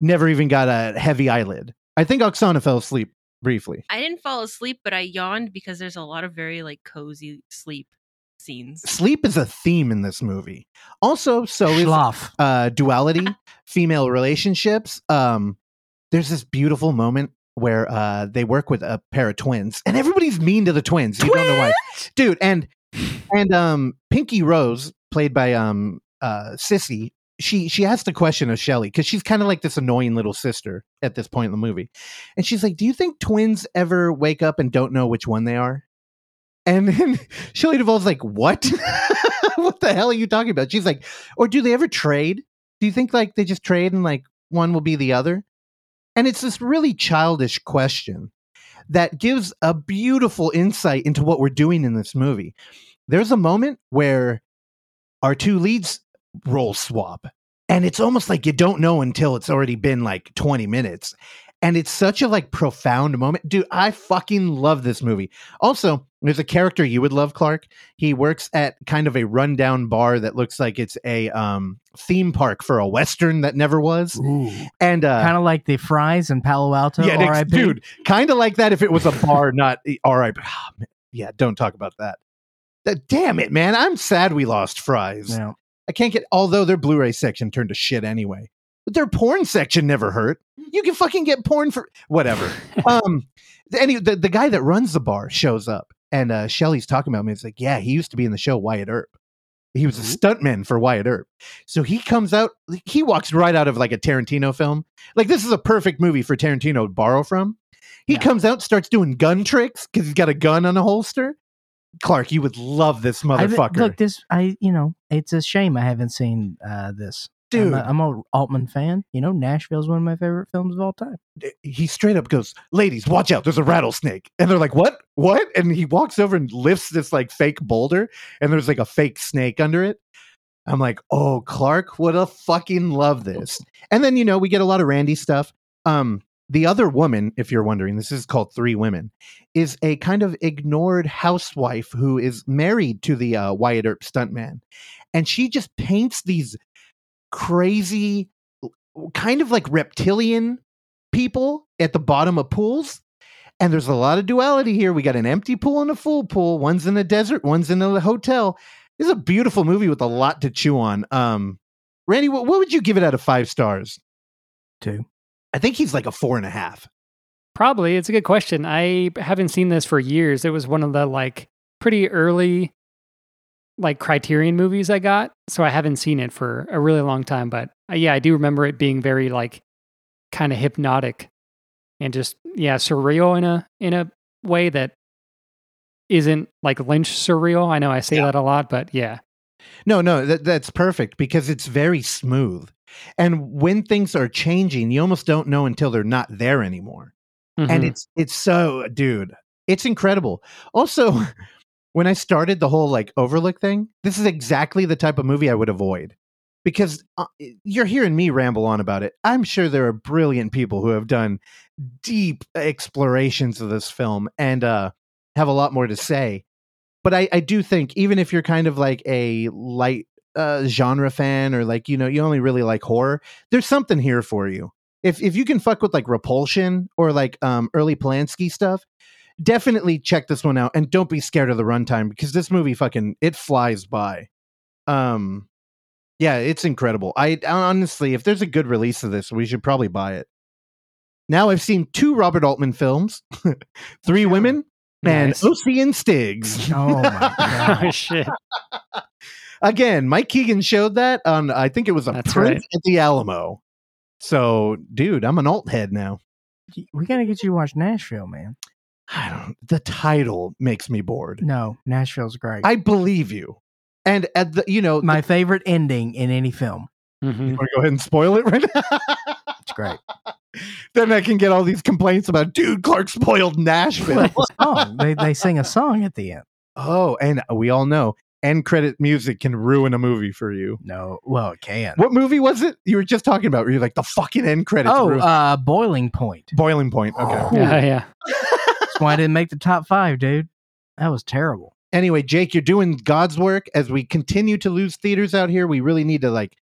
Never even got a heavy eyelid. I think Oksana fell asleep briefly. I didn't fall asleep, but I yawned because there's a lot of very like cozy sleep scenes. Sleep is a theme in this movie. Also, so is Schlaf. uh, duality, female relationships. Um, there's this beautiful moment where uh, they work with a pair of twins, and everybody's mean to the twins. You don't know why, dude. And and um, Pinky Rose, played by um, uh, Sissy, she she asked a question of Shelley because she's kind of like this annoying little sister at this point in the movie, and she's like, "Do you think twins ever wake up and don't know which one they are?" And then <laughs> Shelley Duvall's like, "What? <laughs> what the hell are you talking about?" She's like, "Or do they ever trade? Do you think like they just trade and like one will be the other?" And it's this really childish question that gives a beautiful insight into what we're doing in this movie. There's a moment where our two leads role swap, and it's almost like you don't know until it's already been like 20 minutes. And it's such a like profound moment. Dude, I fucking love this movie. Also, there's a character you would love, Clark. He works at kind of a rundown bar that looks like it's a um, theme park for a western that never was. Ooh. And uh kind of like the Fry's in Palo Alto. yeah, ex- dude, kind of like that if it was a bar, not all right. yeah, don't talk about that. That- Damn it, man! I'm sad we lost Fry's. Yeah. I can't get. Although their Blu-ray section turned to shit anyway, but their porn section never hurt. You can fucking get porn for whatever. <laughs> um, the- any the, the guy that runs the bar shows up, and uh, Shelley's talking about me. It's like, yeah, he used to be in the show Wyatt Earp. He was a stuntman for Wyatt Earp. So he comes out. He walks right out of like a Tarantino film. Like this is a perfect movie for Tarantino to borrow from. He Yeah. comes out, starts doing gun tricks because he's got a gun on a holster. Clark, you would love this I motherfucker, Look, this I you know it's a shame I haven't seen uh, this. Dude. I'm a, I'm a Altman fan. You know, Nashville's one of my favorite films of all time. he straight up goes, "Ladies, watch out! There's a rattlesnake." And they're like, "What? What?" And he walks over and lifts this like fake boulder, and there's like a fake snake under it. I'm like, "Oh, Clark, would a fucking love this." And then you know we get a lot of Randy stuff. Um, the other woman, if you're wondering, this is called Three Women, is a kind of ignored housewife who is married to the uh, Wyatt Earp stuntman, and she just paints these crazy, kind of like reptilian people at the bottom of pools. And there's a lot of duality here. We got an empty pool and a full pool. One's in a desert, one's in a hotel. This is a beautiful movie with a lot to chew on. Um, Randy, what, what would you give it out of five stars? Two. I think he's like a four and a half. Probably. It's a good question. I haven't seen this for years. It was one of the like pretty early like Criterion movies I got, so I haven't seen it for a really long time, but uh, yeah, I do remember it being very like kind of hypnotic and just yeah, surreal in a in a way that isn't like Lynch surreal. I know I say Yeah. that a lot, but yeah. No, no, that, that's perfect because it's very smooth. And when things are changing, you almost don't know until they're not there anymore. and Mhm. it's it's so dude it's incredible also <laughs> when i started the whole like overlook thing this is exactly the type of movie i would avoid because uh, you're hearing me ramble on about it. I'm sure there are brilliant people who have done deep explorations of this film and uh have a lot more to say. But i i do think even if you're kind of like a light uh genre fan or like you know you only really like horror there's something here for you. If if you can fuck with like repulsion or like um early Polanski stuff, definitely check this one out and don't be scared of the runtime because this movie fucking it flies by. Um yeah, it's incredible. I honestly, if there's a good release of this, we should probably buy it. Now I've seen two Robert Altman films, <laughs> Three Women and Nice. O.C. and Stiggs. <laughs> Oh my god. shit. <laughs> Again, Mike Keegan showed that on I think it was a That's Prince right. at the Alamo. So, dude, I'm an alt head now. we gotta get you to watch Nashville, man. I don't. The title makes me bored. No, Nashville's great. I believe you, and at the you know, my favorite ending in any film. Mhm. you want to go ahead and spoil it right now. It's great. <laughs> then I can get all these complaints about, dude, Clark spoiled Nashville. Song. They they sing a song at the end. oh, and we all know end credit music can ruin a movie for you. No, well, it can. What movie was it you were just talking about? Where you're like the fucking end credits. Oh, ruin- uh, Boiling Point. Boiling Point. Okay. Oh. Yeah, yeah. That's why I didn't make the top five, dude. That was terrible. Anyway, Jake, you're doing God's work as we continue to lose theaters out here. We really need to like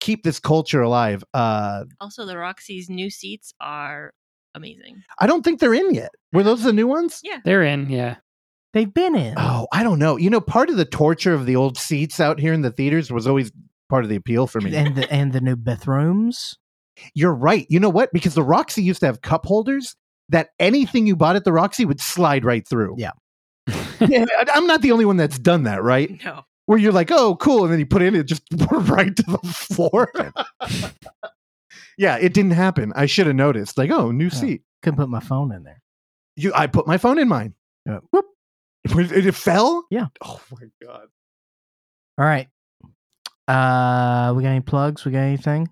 keep this culture alive. Uh Also, the Roxy's new seats are amazing. I don't think they're in yet. Were those the new ones? Yeah. They're in, yeah. They've been in. Oh, I don't know. You know, part of the torture of the old seats out here in the theaters was always part of the appeal for me. And the and the new bathrooms. You're right. You know what? Because the Roxy used to have cup holders that anything you bought at the Roxy would slide right through. Yeah. <laughs> Yeah, I- I'm not the only one that's done that, right? No. Where you're like, oh, cool. And then you put it in, it just <laughs> right to the floor. <laughs> yeah, it didn't happen. I should have noticed. Like, oh, new Yeah. seat. Couldn't put my phone in there. You, I put my phone in mine. Uh, whoop. It, it fell? Yeah. Oh, my God. All right. Uh, we got any plugs? We got anything?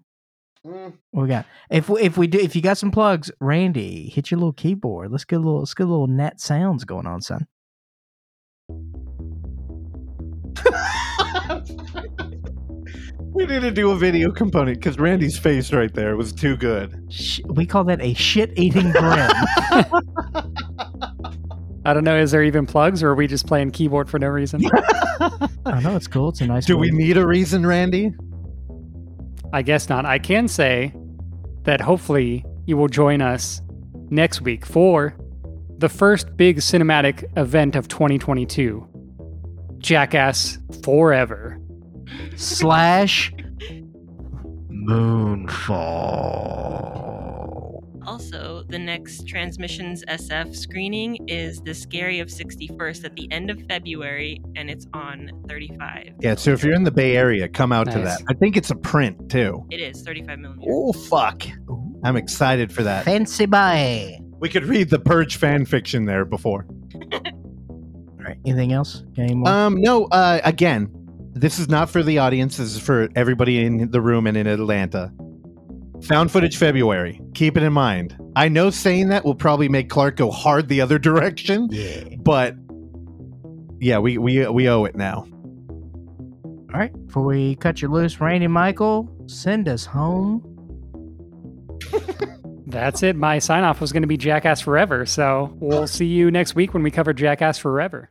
Mm. What we got? If we, if we do, if you got some plugs, Randy, hit your little keyboard. Let's get a little, let's get a little net sounds going on, son. <laughs> we need to do a video component because Randy's face right there was too good. We call that a shit-eating grin. <laughs> I don't know. Is there even plugs, or are we just playing keyboard for no reason? <laughs> I know it's cool. It's a nice. Do we need a reason, Randy? I guess not. I can say that hopefully you will join us next week for the first big cinematic event of 2022 Jackass Forever. <laughs> slash moonfall? Also, the next Transmissions SF screening is The Scary of 61st at the end of February, and it's on 35. Yeah, so if you're in the Bay Area, come out to that. I think it's a print too. It is 35 millimeter. Oh fuck. I'm excited for that. Fancy boy. We could read the Purge fan fiction there before. <laughs> All right. Anything else? Got? Um no, uh again, this is not for the audience, this is for everybody in the room and in Atlanta. Found footage February. Keep it in mind. I know saying that will probably make Clark go hard the other <laughs> direction, yeah. but yeah, we we we owe it now. All right. Before we cut you loose, Randy Michael, send us home. <laughs> That's it. My sign off was going to be Jackass Forever. So we'll see you next week when we cover Jackass Forever.